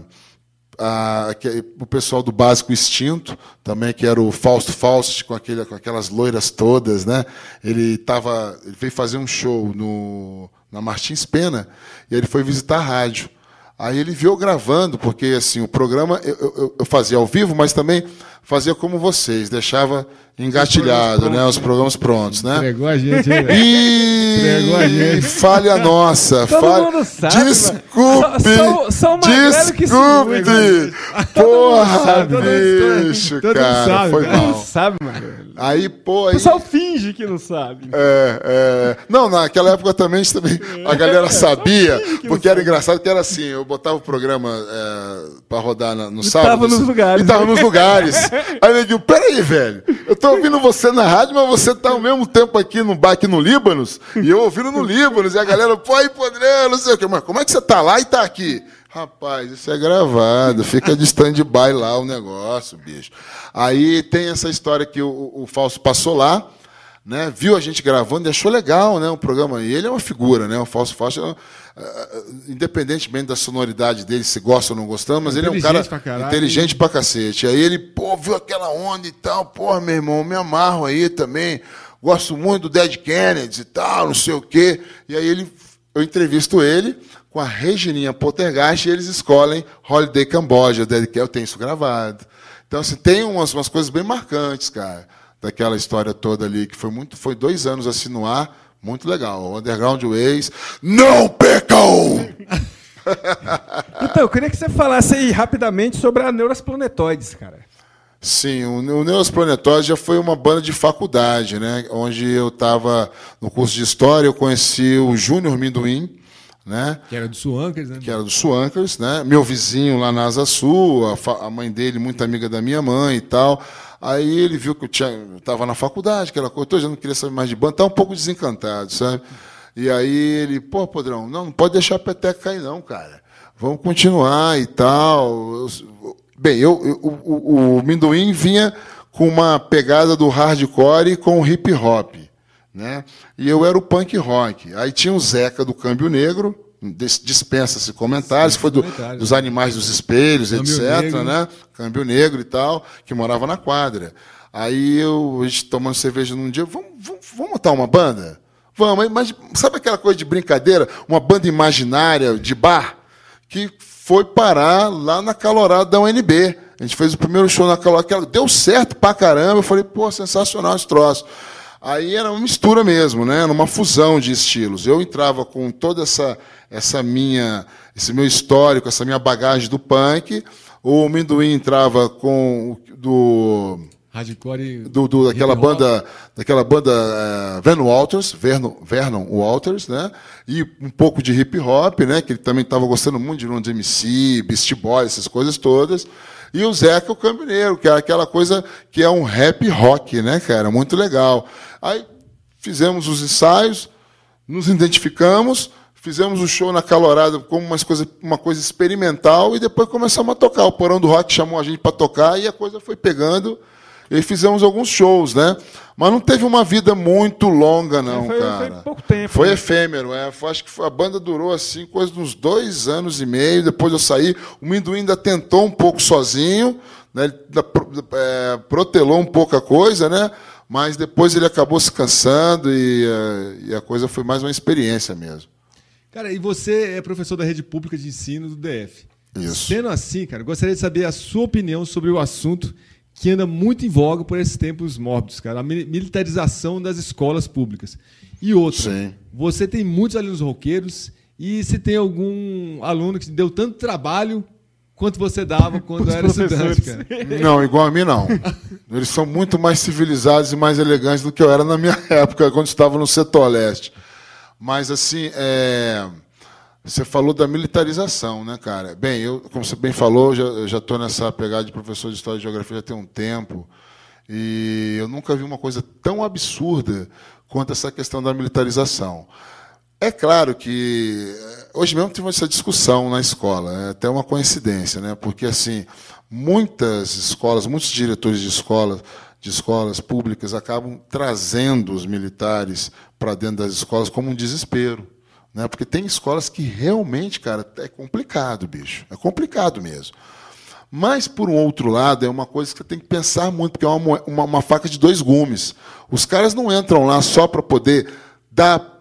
S6: a- que- o pessoal do Básico Extinto, também, que era o Fausto Faust, com, aquele, com aquelas loiras todas, né? Ele, tava, ele veio fazer um show no, na Martins Pena e ele foi visitar a rádio. Aí ele viu gravando, porque assim, o programa eu, eu- eu fazia ao vivo, mas também fazia como vocês, deixava engatilhado, né? Os programas prontos, né?
S4: Entregou a gente?
S6: E
S4: Entregou a gente.
S6: falha nossa,
S3: Todo
S6: falha.
S3: mundo sabe, mano.
S6: Desculpe,
S3: Só- só- só o Magrelo que
S6: desculpe. Porra,
S3: sabe, todo mundo
S6: bicho,
S4: todo mundo
S6: cara,
S4: sabe,
S6: foi
S4: cara.
S3: Não
S6: mal.
S3: sabe, mano.
S6: Aí, pô,
S3: O
S6: aí,
S3: pessoal finge que não sabe.
S6: é, é, não, naquela época também, a também a galera sabia, porque era engraçado que era assim, eu botava o programa é, pra rodar na- no sábado.
S3: tava nos lugares.
S6: E tava nos lugares. Aí eu digo, peraí, velho, eu tô ouvindo você na rádio, mas você tá ao mesmo tempo aqui no bar aqui no Líbanos, e eu ouvindo no Líbanos, e a galera, pô, aí, podrão, não sei o quê, mas como é que você tá lá e tá aqui? Rapaz, isso é gravado, fica de stand-by lá o negócio, bicho. Aí tem essa história que o, o Falso passou lá, né, viu a gente gravando e achou legal né, o programa. E ele é uma figura, né, o Falso Fausto, é, independentemente da sonoridade dele, se gosta ou não gostamos, mas ele é um cara
S4: Inteligente pra
S6: inteligente pra cacete. Aí ele, pô, viu aquela onda e tal, porra, meu irmão, me amarro aí também, gosto muito do Dead Kennedy e tal, não sei o quê. E aí ele, eu entrevisto ele com a Regininha Pottergeist e eles escolhem Holiday Cambodia, Dead Kennedy, eu tenho isso gravado. Então, assim, tem umas, umas coisas bem marcantes, cara, daquela história toda ali, que foi muito, foi dois anos assim no ar, muito legal. Underground Ways, não percam!
S3: Então, eu queria que você falasse aí rapidamente sobre a Neuras Planetoides, cara.
S6: Sim, o, o Neos Planetórios já foi uma banda de faculdade, né? Onde eu estava no curso de História, eu conheci o Júnior Minduim, né?
S4: Que era do Suankers, né?
S6: que era do né? Meu vizinho lá na Asa Sul, a, a mãe dele, muito amiga da minha mãe e tal. Aí ele viu que eu tinha, estava na faculdade, aquela coisa, toda, já não queria saber mais de banda, estava um pouco desencantado, sabe? E aí ele, pô, Podrão, não, não pode deixar a peteca cair não, cara. Vamos continuar e tal. Bem, eu, eu- o, o, o Minduim vinha com uma pegada do hardcore e com o hip hop né? E eu era o punk rock. Aí tinha o Zeca do Câmbio Negro, dis- dispensa-se comentários, foi do-
S4: comentários.
S6: dos animais dos espelhos,
S4: Câmbio
S6: etc,
S4: Negro.
S6: né? Câmbio Negro e tal, que morava na quadra. Aí eu, a gente tomando cerveja num dia, vamos, vamos, vamos montar uma banda? Vamos, mas sabe aquela coisa de brincadeira? Uma banda imaginária de bar? Que foi parar lá na calorada da UNB. A gente fez o primeiro show na calorada, deu certo pra caramba. Eu falei, pô, sensacional esse troço. Aí era uma mistura mesmo, né? Era uma fusão de estilos. Eu entrava com toda essa, essa minha, esse meu histórico, essa minha bagagem do punk. O Minduim entrava com do
S4: Hardcore.
S6: do, do- daquela banda, daquela banda eh, Vernon Walters, Vernon, Vernon Walters, né? E um pouco de hip hop, né? Que ele também estava gostando muito de Run MC, Beast Boy, essas coisas todas. E o Zeca o Cambineiro, que é aquela coisa que é um rap rock, né, cara? Muito legal. Aí fizemos os ensaios, nos identificamos, fizemos o show na calorada como umas coisa, uma coisa experimental e depois começamos a tocar. O Porão do Rock chamou a gente para tocar e a coisa foi pegando. E fizemos alguns shows, né? Mas não teve uma vida muito longa, não,
S3: Foi- foi
S6: cara.
S3: pouco tempo,
S6: Foi
S3: né?
S6: efêmero, é. Foi- acho que foi- a banda durou assim, coisa de uns dois anos e meio. Depois eu saí. O Minduim ainda tentou um pouco sozinho, né? Ele é, protelou um pouco a coisa, né? Mas depois ele acabou se cansando e, é, e a coisa foi mais uma experiência mesmo.
S4: Cara, e você é professor da rede pública de ensino do DF.
S6: Isso.
S4: Sendo assim, cara, gostaria de saber a sua opinião sobre o assunto que anda muito em voga por esses tempos mórbidos, cara, a mi- militarização das escolas públicas. E outra,
S6: Sim.
S4: você tem muitos alunos roqueiros e se tem algum aluno que te deu tanto trabalho quanto você dava quando
S3: Os
S4: era estudante, cara.
S6: Não, igual a mim, não. Eles são muito mais civilizados e mais elegantes do que eu era na minha época, quando estava no setor leste. Mas, assim, é, você falou da militarização, né, cara? Bem, eu, como você bem falou, já estou nessa pegada de professor de História e Geografia já tem um tempo. E eu nunca vi uma coisa tão absurda quanto essa questão da militarização. É claro que eh, hoje mesmo tive essa discussão na escola, é até uma coincidência, né? Porque assim, muitas escolas, muitos diretores de escolas, de escolas públicas acabam trazendo os militares para dentro das escolas como um desespero, né? Porque tem escolas que realmente, cara, é complicado, bicho, é complicado mesmo. Mas, por um outro lado, é uma coisa que você tem que pensar muito, porque é uma, uma, uma faca de dois gumes. Os caras não entram lá só para poder dar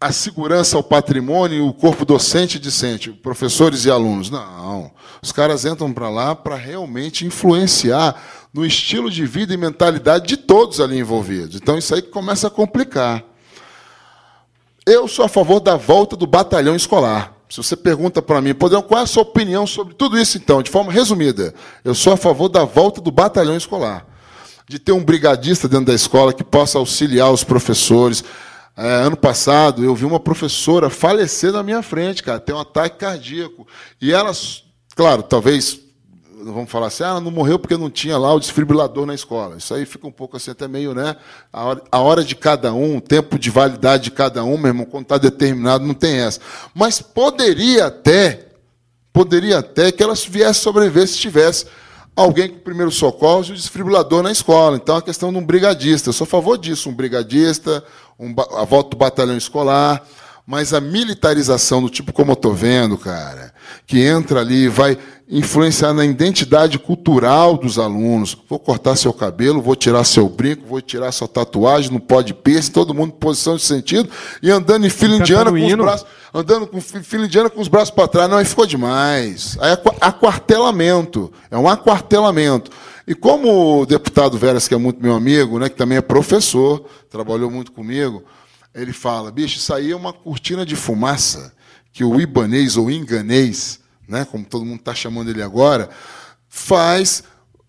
S6: a segurança ao patrimônio e o corpo docente e discente, professores e alunos. Não. Os caras entram para lá para realmente influenciar no estilo de vida e mentalidade de todos ali envolvidos. Então, isso aí começa a complicar. Eu sou a favor da volta do batalhão escolar. Se você pergunta para mim, Podrão, qual é a sua opinião sobre tudo isso, então, de forma resumida? Eu sou a favor da volta do batalhão escolar. De ter um brigadista dentro da escola que possa auxiliar os professores. É, ano passado, eu vi uma professora falecer na minha frente, cara, tem um ataque cardíaco. E ela, claro, talvez vamos falar assim, ah, ela não morreu porque não tinha lá o desfibrilador na escola. Isso aí fica um pouco assim, até meio, né? A hora, a hora de cada um, o tempo de validade de cada um, meu irmão, quando está determinado, não tem essa. Mas poderia até, poderia até que ela viesse sobreviver se tivesse alguém com primeiro socorro e o desfibrilador na escola. Então, a questão de um brigadista. Eu sou a favor disso, um brigadista, um, a volta do batalhão escolar, mas a militarização do tipo como eu estou vendo, cara, que entra ali vai influenciar na identidade cultural dos alunos. Vou cortar seu cabelo, vou tirar seu brinco, vou tirar sua tatuagem, não pode piercing, todo mundo em posição de sentido, e andando em fila indiana com os braços andando com fi- fila indiana com os braços para trás. Não, aí ficou demais. Aí é aqua- aquartelamento. É um aquartelamento. E como o deputado Veras, que é muito meu amigo, né, que também é professor, trabalhou muito comigo, ele fala, bicho, isso aí é uma cortina de fumaça que o ibanês ou inganês, né, como todo mundo está chamando ele agora, faz,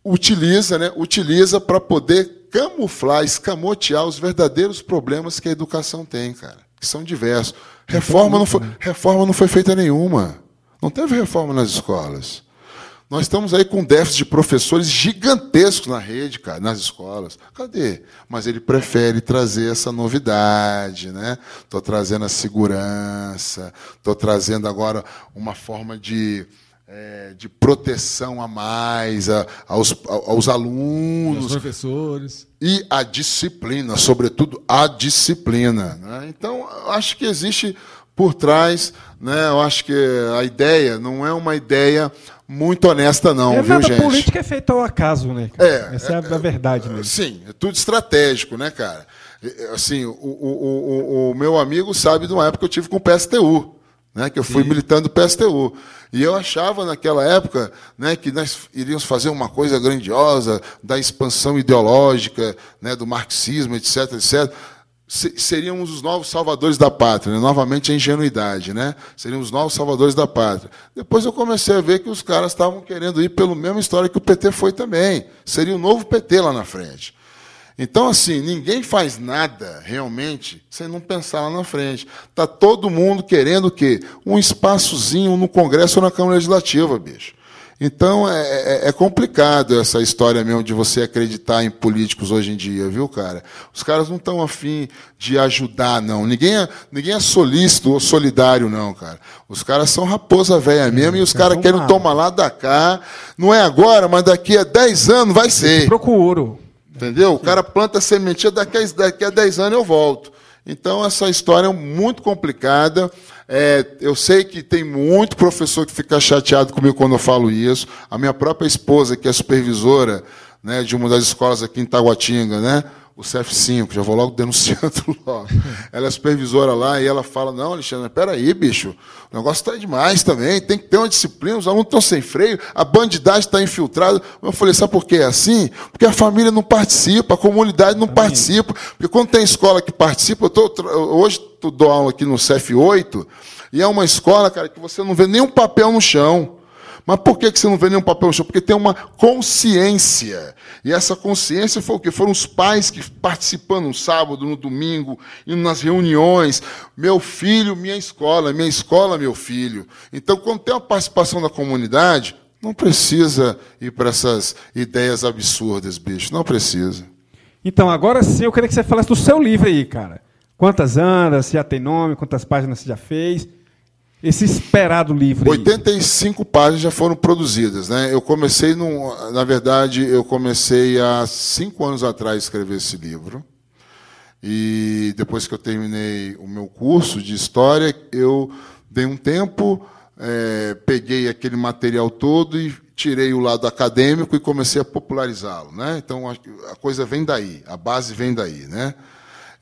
S6: utiliza, né, utiliza para poder camuflar, escamotear os verdadeiros problemas que a educação tem, cara, que são diversos. Reforma não foi, reforma não foi feita nenhuma. Não teve reforma nas escolas. Nós estamos aí com um déficit de professores gigantescos na rede, cara, nas escolas. Cadê? Mas ele prefere trazer essa novidade, né? Estou trazendo a segurança, estou trazendo agora uma forma de, eh, de proteção a mais a- aos, aos alunos
S4: Os professores.
S6: e a disciplina, sobretudo a disciplina. né? Então, acho que existe por trás, né? eu acho que a ideia não é uma ideia muito honesta, não,
S3: é
S6: viu, gente?
S3: política é feita ao acaso, né? cara?
S6: É,
S3: Essa é, a, a verdade mesmo.
S6: Sim, é tudo estratégico, né, cara? Assim, o, o, o, o- meu amigo sabe de uma época que eu tive com o PSTU. né, que eu fui militante do PSTU. E eu achava naquela época né, que nós iríamos fazer uma coisa grandiosa da expansão ideológica, né, do marxismo, etc, etc. Se- Seríamos os novos salvadores da pátria, né? novamente a ingenuidade, né? Seríamos os novos salvadores da pátria. Depois eu comecei a ver que os caras estavam querendo ir pela mesma história que o PT foi também. Seria o novo PT lá na frente. Então, assim, ninguém faz nada realmente sem não pensar lá na frente. Está todo mundo querendo o quê? Um espaçozinho no Congresso ou na Câmara Legislativa, bicho. Então é, é- é complicado essa história mesmo de você acreditar em políticos hoje em dia, viu, cara? Os caras não estão afim de ajudar, não. Ninguém é, ninguém é solícito ou solidário, não, cara. Os caras são raposa velha mesmo e os caras
S3: são
S6: querem tomar lá da cá. Não é agora, mas daqui a 10 anos vai ser.
S3: Procuro.
S6: Entendeu? O cara planta a sementinha, daqui a, daqui a 10 anos eu volto. Então, essa história é muito complicada. É, eu sei que tem muito professor que fica chateado comigo quando eu falo isso. A minha própria esposa, que é supervisora né, de uma das escolas aqui em Taguatinga, né? O CF5, já vou logo denunciando logo. Ela é supervisora lá e ela fala: Não, Alexandre, peraí, bicho, o negócio está demais também, tem que ter uma disciplina, os alunos estão sem freio, a bandidagem está infiltrada. Eu falei: Sabe por que é assim? Porque a família não participa, a comunidade não participa. Porque quando tem escola que participa, eu tô, hoje dou aula aqui no CF8, e é uma escola, cara, que você não vê nenhum papel no chão. Mas por que você não vê nenhum papel no chão? Porque tem uma consciência. E essa consciência foi o quê? Foram os pais que participando no sábado, no domingo, indo nas reuniões. Meu filho, minha escola, minha escola, meu filho. Então, quando tem uma participação da comunidade, não precisa ir para essas ideias absurdas, bicho. Não precisa.
S3: Então, agora sim, eu queria que você falasse do seu livro aí, cara. Quantas andas, se já tem nome, quantas páginas você já fez. Esse esperado livro aí.
S6: 85 páginas já foram produzidas, né? Eu comecei, num, na verdade, eu comecei há cinco anos atrás a escrever esse livro. E depois que eu terminei o meu curso de história, eu dei um tempo, eh, peguei aquele material todo e tirei o lado acadêmico e comecei a popularizá-lo, né? Então a coisa vem daí, a base vem daí, né?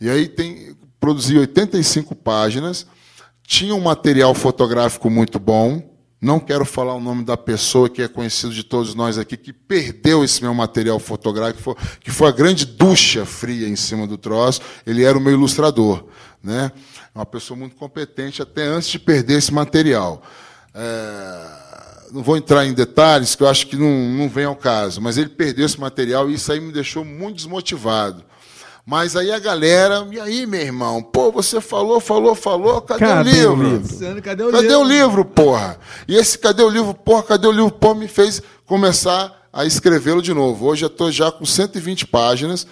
S6: E aí tem produzi 85 páginas. Tinha um material fotográfico muito bom. Não quero falar o nome da pessoa que é conhecido de todos nós aqui, que perdeu esse meu material fotográfico, que foi a grande ducha fria em cima do troço. Ele era o meu ilustrador. Né? Uma pessoa muito competente até antes de perder esse material. É, não vou entrar em detalhes, que eu acho que não, não vem ao caso, mas ele perdeu esse material e isso aí me deixou muito desmotivado. Mas aí a galera, e aí, meu irmão? Pô, você falou, falou, falou, cadê,
S3: Cadê
S6: o livro?
S3: o livro?
S4: Luciano, cadê o
S6: Cadê
S4: livro?
S6: o livro, porra? E esse cadê o livro, porra, cadê o livro, porra, me fez começar a escrevê-lo de novo. Hoje eu estou já com 120 páginas.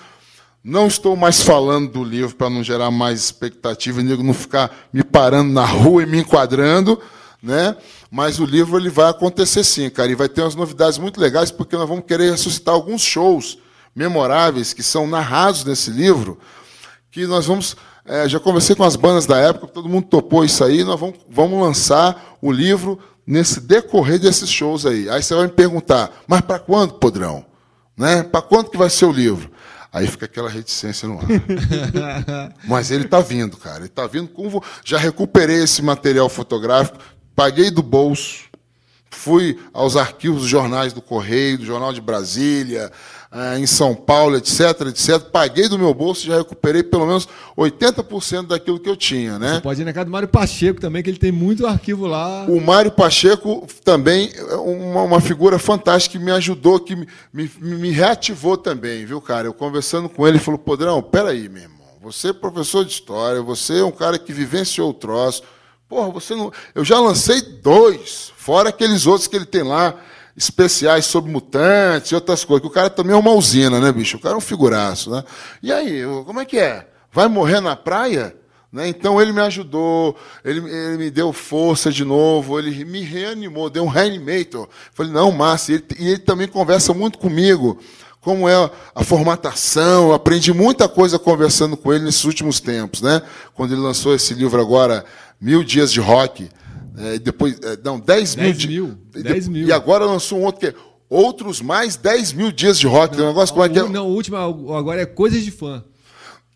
S6: Não estou mais falando do livro para não gerar mais expectativa e nego não ficar me parando na rua e me enquadrando, né? Mas o livro ele vai acontecer sim, cara, e vai ter umas novidades muito legais porque nós vamos querer ressuscitar alguns shows memoráveis que são narrados nesse livro, que nós vamos. eh, já conversei com as bandas da época, todo mundo topou isso aí, nós vamos, vamos lançar o livro nesse decorrer desses shows aí. Aí você vai me perguntar, mas para quando, Podrão? Né? Para quando que vai ser o livro? Aí fica aquela reticência no ar. Mas ele está vindo, cara. Ele está vindo com. Já recuperei esse material fotográfico, paguei do bolso, fui aos arquivos dos jornais do Correio, do Jornal de Brasília, ah, em São Paulo, etc, etc. Paguei do meu bolso e já recuperei pelo menos 80% daquilo que eu tinha, né?
S4: Pode ir na casa do Mário Pacheco também, que ele tem muito arquivo lá.
S6: O Mário Pacheco também é uma, uma figura fantástica que me ajudou, que me, me, me reativou também, viu, cara? Eu conversando com ele, ele falou, Podrão, peraí, meu irmão, você é professor de história, você é um cara que vivenciou o troço. Porra, você não. Eu já lancei dois, fora aqueles outros que ele tem lá, especiais sobre mutantes e outras coisas, que o cara também é uma usina, né, bicho? O cara é um figuraço, né? E aí, como é que é? Vai morrer na praia? Né? Então ele me ajudou, ele, ele me deu força de novo, ele me reanimou, deu um reanimator. Falei, não, Márcio, e ele, e ele também conversa muito comigo, como é a formatação, eu aprendi muita coisa conversando com ele nesses últimos tempos. Né? Quando ele lançou esse livro agora, Mil Dias de Rock, é, depois, é, não, 10 mil.
S4: 10
S6: di-
S4: mil,
S6: e
S4: 10
S6: de-
S4: mil.
S6: E agora lançou um outro que é Outros mais 10 mil dias de rock. Tem um negócio como é que é?
S4: Não, o último agora é Coisas de Fã.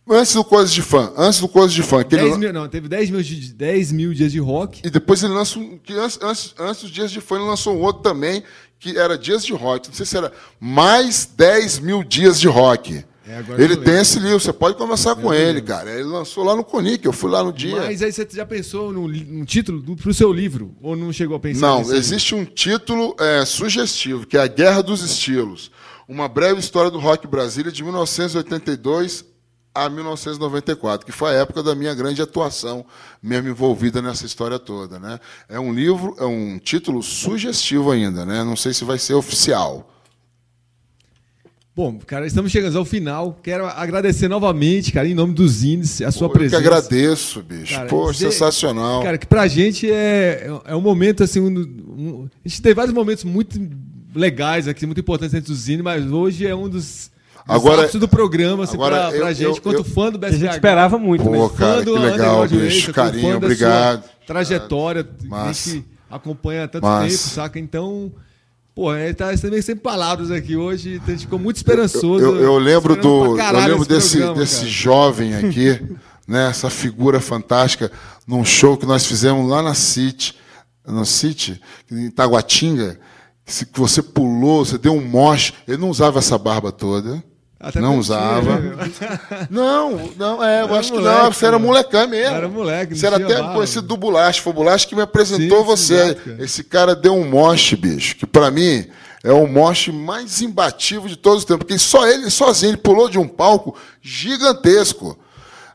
S6: Antes do Coisa de Fã. Antes do Coisa de Fã. Que ele
S4: 10
S6: lan-
S4: mil, não, teve 10 mil, de- 10 mil dias de rock.
S6: E depois ele lança um. Que antes, antes, antes dos Dias de Fã, ele lançou um outro também, que era Dias de Rock. Não sei se era mais 10 mil dias de rock.
S4: É,
S6: ele
S4: eu
S6: tem esse livro, você pode conversar com ele, cara. Ele lançou lá no Conic, eu fui lá no dia.
S4: Mas aí você já pensou no, no título do, pro seu livro? Ou não chegou a pensar
S6: Não, existe um título é, sugestivo, que é A Guerra dos Estilos. Uma breve história do rock Brasília de 1982 a 1994, que foi a época da minha grande atuação, mesmo envolvida nessa história toda. Né? É um livro, é um título sugestivo ainda, né? não sei se vai ser oficial.
S4: Bom, cara, estamos chegando ao final. Quero agradecer novamente, cara, em nome dos índices, a sua
S6: Pô, eu que
S4: presença.
S6: agradeço, bicho.
S4: Cara,
S6: Pô,
S4: dizer-
S6: sensacional.
S4: Cara, que pra gente é, é um momento assim. Um, um- a gente tem vários momentos muito legais aqui, muito importantes dentro do Zine, mas hoje é um dos.
S6: Agora-
S4: do programa, assim,
S6: agora
S4: pra, pra
S6: eu-
S4: gente,
S6: eu-
S4: quanto
S6: eu-
S4: fã do
S3: A
S4: BSBH.
S3: gente esperava muito,
S6: Pô,
S3: mesmo.
S6: cara,
S4: fã do
S6: que legal,
S4: Underground
S6: bicho. Carinho,
S4: fã da
S6: obrigado.
S4: trajetória, que a
S6: Massa.
S4: gente acompanha há tanto
S6: Massa.
S4: tempo, saca? Então, pô, é, tá também sem palavras aqui hoje, a gente ficou muito esperançoso.
S6: Eu, eu lembro
S4: esperando
S6: do, eu lembro
S4: esse
S6: desse,
S4: programa,
S6: desse
S4: cara.
S6: jovem aqui, né? Essa figura fantástica num show que nós fizemos lá na City, no City, em Taguatinga, que você pulou, você deu um moche. Ele não usava essa barba toda.
S4: Até
S6: não usava. Não, não, é, eu
S4: Era
S6: acho que
S4: moleque,
S6: não, você era molecão mesmo.
S4: Era moleque,
S6: Você era até
S4: barba.
S6: conhecido do Bulacho, foi o Bulacho que me apresentou
S4: Sim,
S6: você.
S4: exato, cara.
S6: Esse cara deu um moche, bicho, que pra mim é o moche mais imbatível de todos os tempos, porque só ele, sozinho, ele pulou de um palco gigantesco.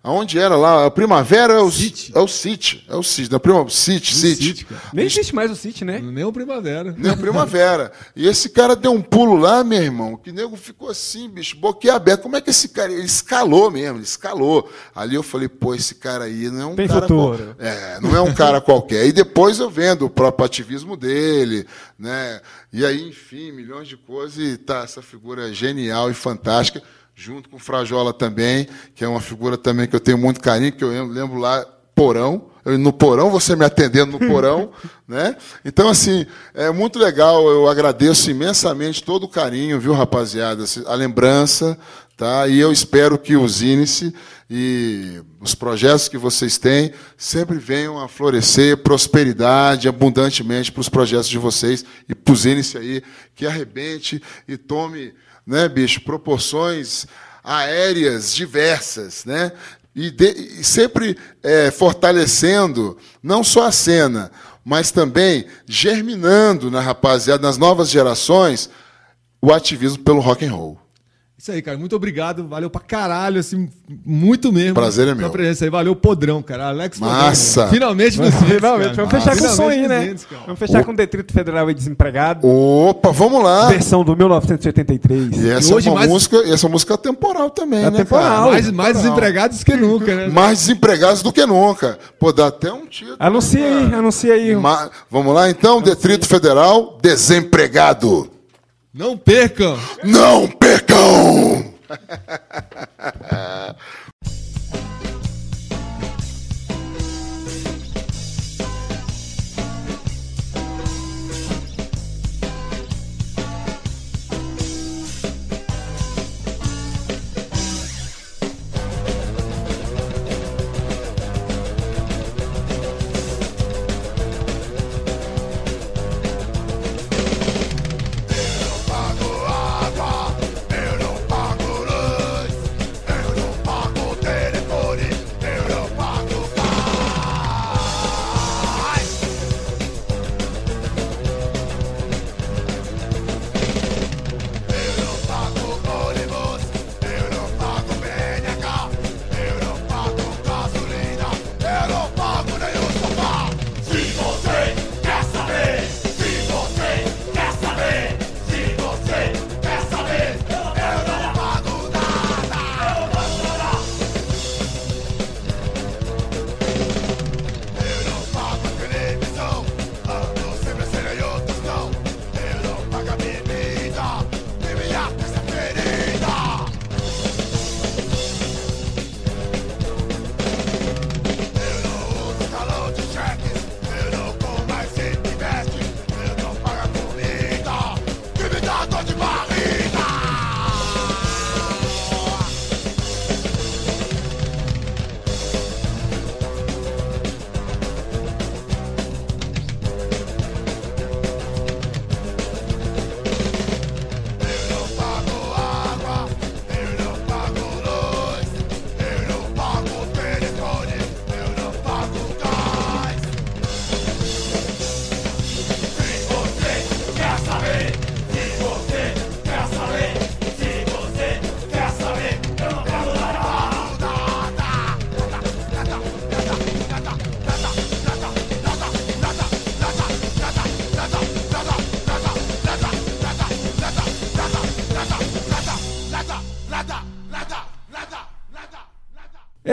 S6: Aonde era lá? A Primavera é o
S4: City.
S6: É o City. É o City. Da prima, City, City.
S4: City.
S3: Nem existe mais o City, né?
S4: Nem o Primavera.
S6: Nem a primavera. E esse cara deu um pulo lá, meu irmão, que nego ficou assim, bicho, boquiaberto. Como é que esse cara. Ele escalou mesmo, ele escalou. Ali eu falei, pô, esse cara aí não é um
S3: Tem
S6: cara.
S3: futuro.
S6: qual- É, não é um cara qualquer. E depois eu vendo o próprio ativismo dele, né? E aí, enfim, milhões de coisas. E tá, essa figura genial e fantástica. Junto com o Frajola também, que é uma figura também que eu tenho muito carinho, que eu lembro, lá, Porão. Eu, no porão, você me atendendo no porão, né? Então, assim, é muito legal. Eu agradeço imensamente todo o carinho, viu, rapaziada? A lembrança, tá? E eu espero que o Zinice e os projetos que vocês têm sempre venham a florescer prosperidade abundantemente para os projetos de vocês e para o Zinice aí, que arrebente e tome, né, bicho, proporções aéreas diversas, né? E, de- e sempre é, fortalecendo não só a cena, mas também germinando na rapaziada, nas novas gerações, o ativismo pelo rock and roll.
S4: Isso aí, cara. Muito obrigado. Valeu pra caralho, assim, muito mesmo.
S6: Prazer é meu.
S4: presença aí. Valeu, Podrão, cara. Alex Podrão,
S6: Massa.
S4: cara. Finalmente nos
S3: Finalmente,
S4: cara.
S3: vamos fechar com o som aí, né? Vamos fechar com o Detrito Federal e Desempregado,
S6: Opa, vamos lá!
S3: versão do 1983.
S6: E essa
S4: hoje
S6: é uma
S4: mais-
S6: música, e essa música é temporal também,
S3: É
S6: né?
S3: temporal.
S6: cara?
S4: Mais, mais desempregados que nunca, né?
S6: Mais desempregados do que nunca. Pô, dá até um título.
S3: Anuncia aí,
S6: cara.
S3: anuncia aí.
S6: Ma- Vamos lá, então, Detrito Federal, desempregado.
S4: Não percam!
S6: Não percam!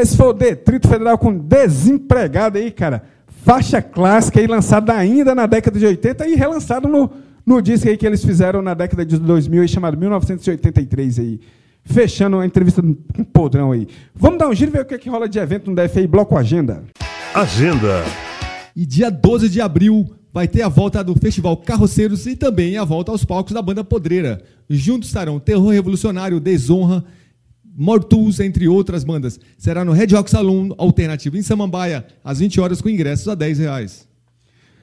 S3: Esse foi o Detrito Federal com Desempregado aí, cara. Faixa clássica aí, lançada ainda na década de 80 e relançado no, no disco aí que eles fizeram na década de 2000, aí, chamado 1983 aí. Fechando a entrevista com o Podrão aí. Vamos dar um giro e ver o que, é que rola de evento no DF aí, Bloco Agenda.
S2: Agenda.
S4: E dia 12 de abril vai ter a volta do Festival Carroceiros e também a volta aos palcos da banda Podreira. Juntos estarão Terror Revolucionário, Desonra, Mortus, entre outras bandas. Será no Red Rock Saloon Alternativo em Samambaia, às 20 horas, com ingressos a 10 reais.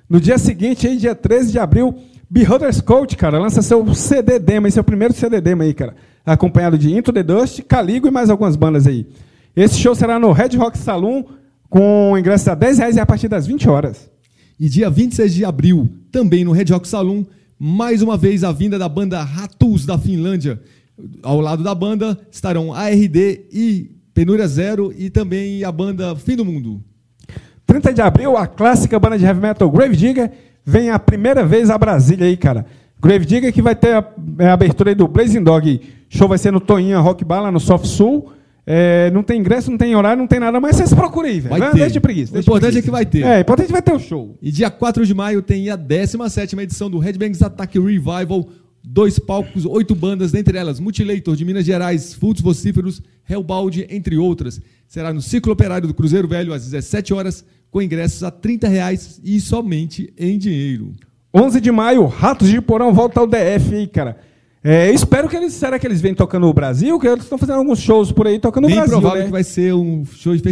S3: No dia seguinte, aí, dia 13 de abril, Beholders Coach, cara, lança seu CD demo, esse é o primeiro CD demo aí, cara. Acompanhado de Into the Dust, Caligo e mais algumas bandas aí. Esse show será no Red Rock Saloon, com ingressos a 10 reais e a partir das 20 horas.
S4: E dia 26 de abril, também no Red Rock Saloon, mais uma vez a vinda da banda Ratus da Finlândia. Ao lado da banda estarão ARD e Penúria Zero e também a banda Fim do Mundo.
S3: 30 de abril, a clássica banda de heavy metal Grave Digger vem a primeira vez a Brasília aí, cara. Grave Digger que vai ter a, a abertura aí do Blazing Dog. Show vai ser no Toinha Rock Bar, lá no Soft Sul. É, não tem ingresso, não tem horário, não tem nada, mas vocês procurem aí, velho.
S4: Vai
S3: Vai-
S4: ter.
S3: Deixa de preguiça.
S4: O
S3: deixa
S4: importante
S3: preguiça.
S4: é que vai ter.
S3: É, o importante é que vai ter o show.
S4: E dia 4 de maio tem a 17ª edição do Headbangers Attack Revival. Dois palcos, oito bandas, dentre elas Mutilator de Minas Gerais, Fultos Vocíferos, Hellbound, entre outras. Será no Ciclo Operário do Cruzeiro Velho, às 17 horas, com ingressos a 30 reais e somente em dinheiro.
S3: 11 de maio, Ratos de Porão volta ao DF aí, cara. É, eu espero que eles. Será que eles vêm tocando no Brasil? Que eles estão fazendo alguns shows por aí tocando no
S4: Bem
S3: Brasil.
S4: provável
S3: né?
S4: que vai ser um show de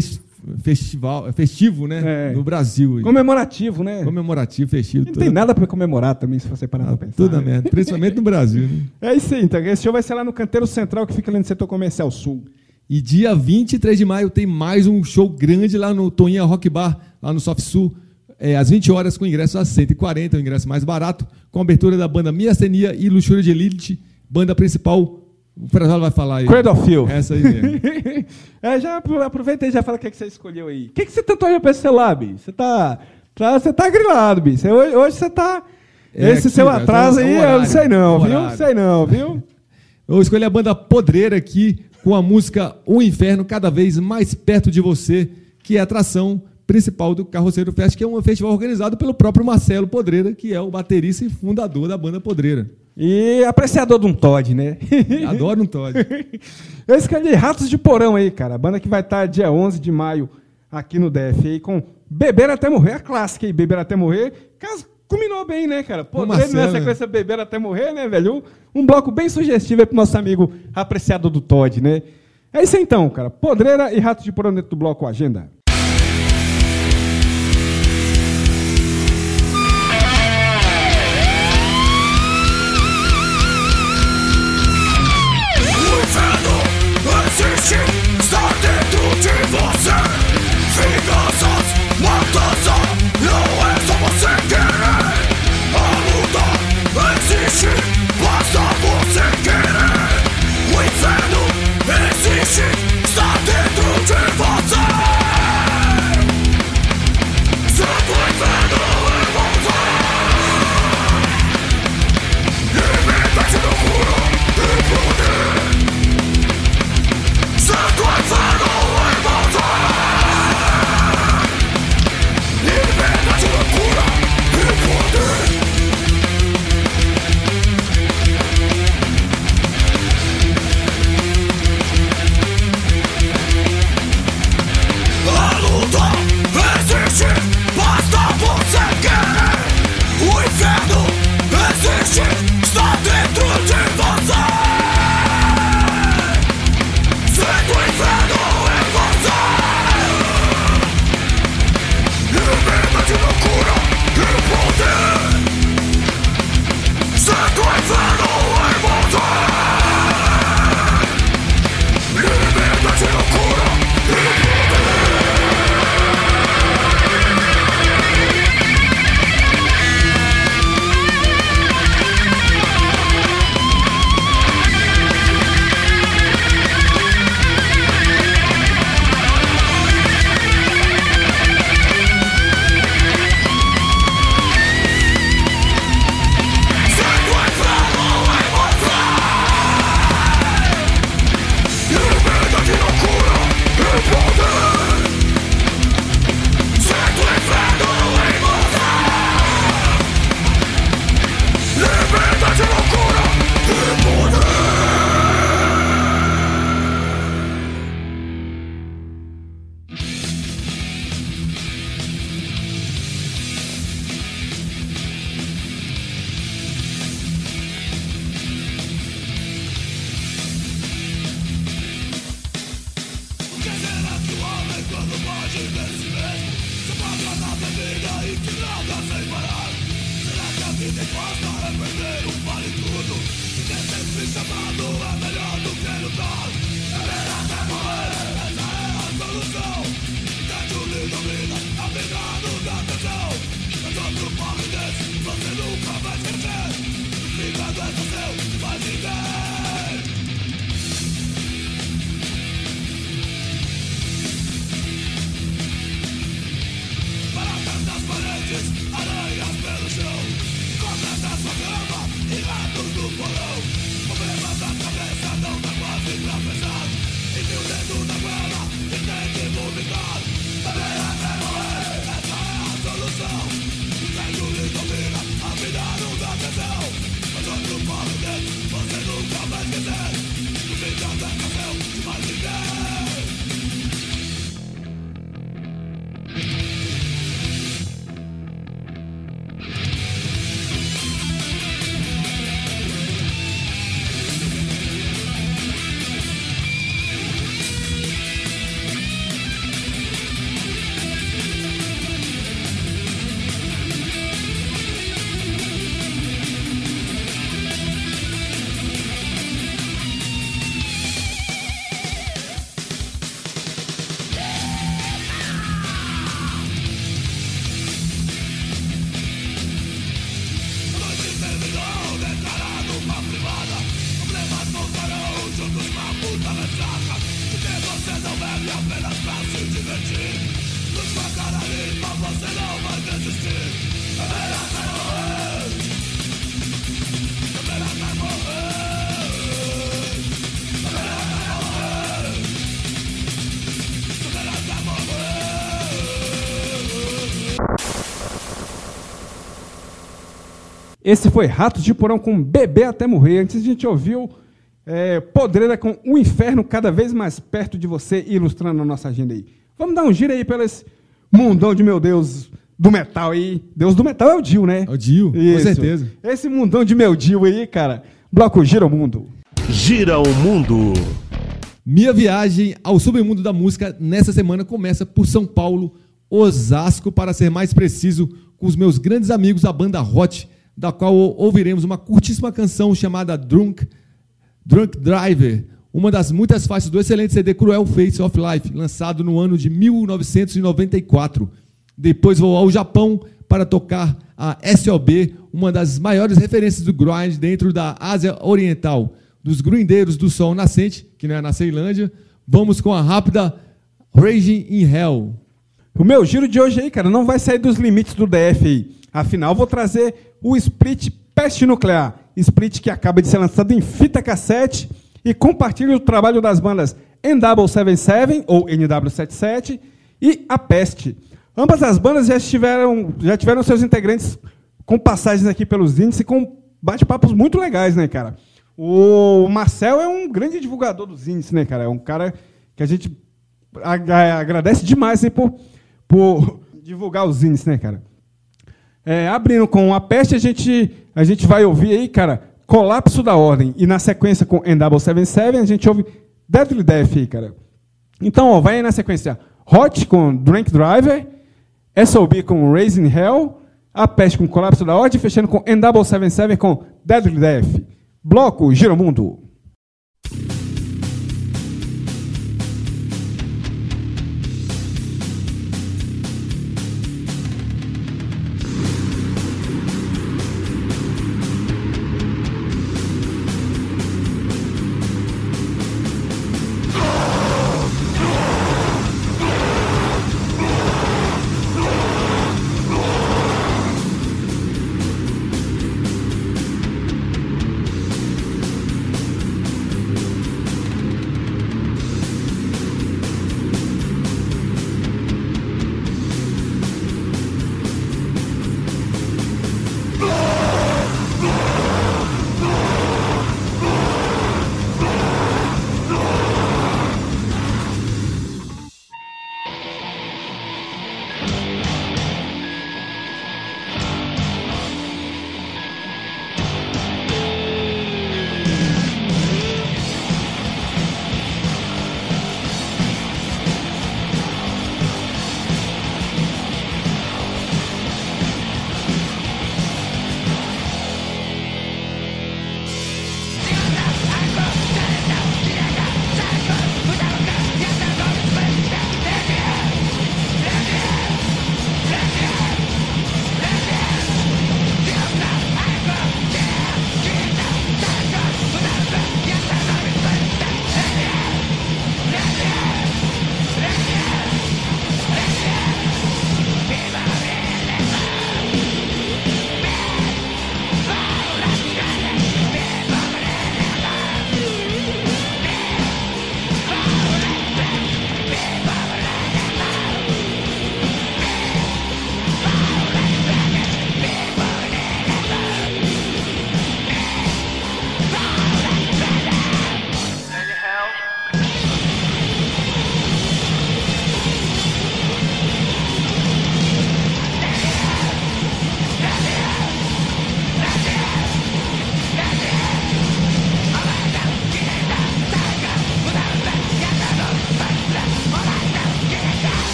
S4: festival, festivo, né?
S3: É.
S4: No Brasil.
S3: Comemorativo, né?
S4: Comemorativo, festivo.
S3: Não tem nada pra comemorar também, se você parar pra pensar.
S4: Tudo
S3: né?
S4: merda. Principalmente no Brasil, né?
S3: É isso aí, então. Esse show vai ser lá no Canteiro Central, que fica ali no setor comercial sul.
S4: E dia 23 de maio tem mais um show grande lá no Toninha Rock Bar, lá no Soft Sul, é, às 20 horas, com ingresso a 140, o ingresso mais barato, com abertura da banda Miastenia e Luxúria de Elite, banda principal. O Frazalo vai falar aí.
S3: Cradle of Filth.
S4: Essa aí mesmo.
S3: é, já apro- aproveita e já fala o que, é que você escolheu aí. O que, que você tentou olhar pra esse celular, Bi? Você tá, tá, você tá grilado, Bi. Você- hoje, hoje você tá...
S4: É
S3: esse
S4: aqui,
S3: seu
S4: velho,
S3: atraso
S4: é o
S3: aí, eu
S4: horário,
S3: não sei não, viu?
S4: horário.
S3: Sei não, viu?
S4: Eu escolhi a banda Podreira aqui, com a música O Inferno cada vez mais perto de você, que é a atração principal do Carroceiro Fest, que é um festival organizado pelo próprio Marcelo Podreira, que é o baterista e fundador da banda Podreira.
S3: E apreciador de um Todd, né?
S4: Adoro um Todd.
S3: Eu escolhi Ratos de Porão aí, cara. A banda que vai estar dia 11 de maio aqui no DF aí com Beber Até Morrer, a clássica aí, Beber Até Morrer. Caso combinou bem, né, cara? Pô,
S4: Marcelo,
S3: na sequência Beber Até Morrer, né, velho? Um, um bloco bem sugestivo aí pro nosso amigo apreciador do Todd, né? É isso então, cara. Podreira e Ratos de Porão dentro do bloco Agenda. Esse foi Ratos de Porão com Bebê Até Morrer. Antes a gente ouviu é, Podreira com O Inferno cada vez mais perto de você, ilustrando a nossa agenda aí. Vamos dar um giro aí pelo esse mundão de meu Deus do metal aí. Deus do metal é o Dio, né?
S4: É o Dio, com
S3: Isso.
S4: certeza.
S3: Esse mundão de meu Dio aí, cara. Bloco Gira o Mundo.
S2: Gira o mundo.
S4: Minha viagem ao submundo da música nessa semana começa por São Paulo, Osasco, para ser mais preciso, com os meus grandes amigos da banda Hot, da qual ouviremos uma curtíssima canção chamada Drunk, Drunk Driver, uma das muitas faixas do excelente CD Cruel Face of Life, lançado no ano de 1994. Depois vou ao Japão para tocar a SOB, uma das maiores referências do grind dentro da Ásia Oriental, dos grindeiros do sol nascente, que não é na Ceilândia. Vamos com a rápida Raging in Hell.
S3: O meu giro de hoje aí, cara, não vai sair dos limites do DF. Afinal, vou trazer o Split Peste Nuclear. Split que acaba de ser lançado em fita cassete e compartilha o trabalho das bandas NW77 ou NW77 e A Peste. Ambas as bandas já tiveram, já tiveram seus integrantes com passagens aqui pelos índices e com bate-papos muito legais, né, cara? O Marcel é um grande divulgador dos índices, né, cara? É um cara que a gente agra- agradece demais aí, por, por divulgar os índices, né, cara? É, abrindo com a peste, a gente, a gente vai ouvir aí, cara, Colapso da Ordem. E na sequência com NW77, a gente ouve Deadly Death aí, cara. Então, ó, vai aí na sequência Hot com Drink Driver, SOB com Raising Hell, A Peste com Colapso da Ordem, fechando com NW77 com Deadly Death. Bloco Giromundo.
S5: Drunk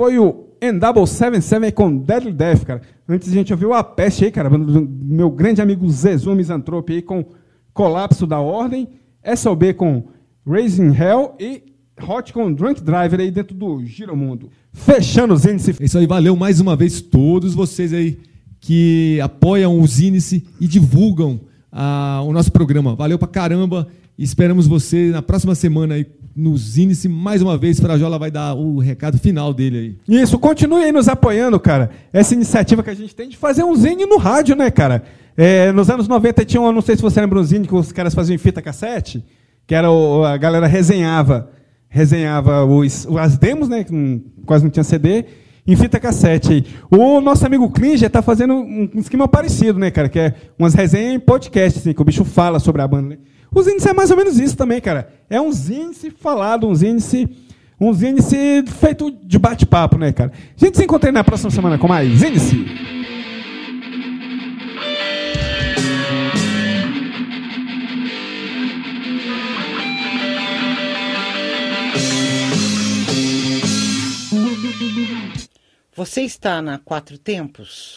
S3: foi o N77 com Deadly Death, cara. Antes a gente ouviu a peste aí, cara, do meu grande amigo Zezu Misantrope aí com Colapso da Ordem, SOB com Raising Hell e Hot com Drunk Driver aí dentro do Giromundo. Fechando os índices.
S4: É isso aí, valeu mais uma vez todos vocês aí que apoiam os índices e divulgam ah, o nosso programa. Valeu pra caramba. Esperamos você na próxima semana aí nos índices mais uma vez. Frajola vai dar o recado final dele aí.
S3: Isso, continue aí nos apoiando, cara. Essa iniciativa que a gente tem de fazer um zine no rádio, né, cara? É, nos anos 90 tinha, um, não sei se você lembra um zine que os caras faziam em fita cassete, que era o, a galera resenhava, resenhava os, as demos, né, que quase não tinha CD, em fita cassete. O nosso amigo Klinger está fazendo um esquema parecido, né, cara, que é umas resenhas em podcast, assim, que o bicho fala sobre a banda, né? Os índices é mais ou menos isso também, cara. É uns índice falado, uns índice, uns índice feito de bate-papo, né, cara? A gente se encontra na próxima semana com mais índice.
S9: Você está na Quatro Tempos?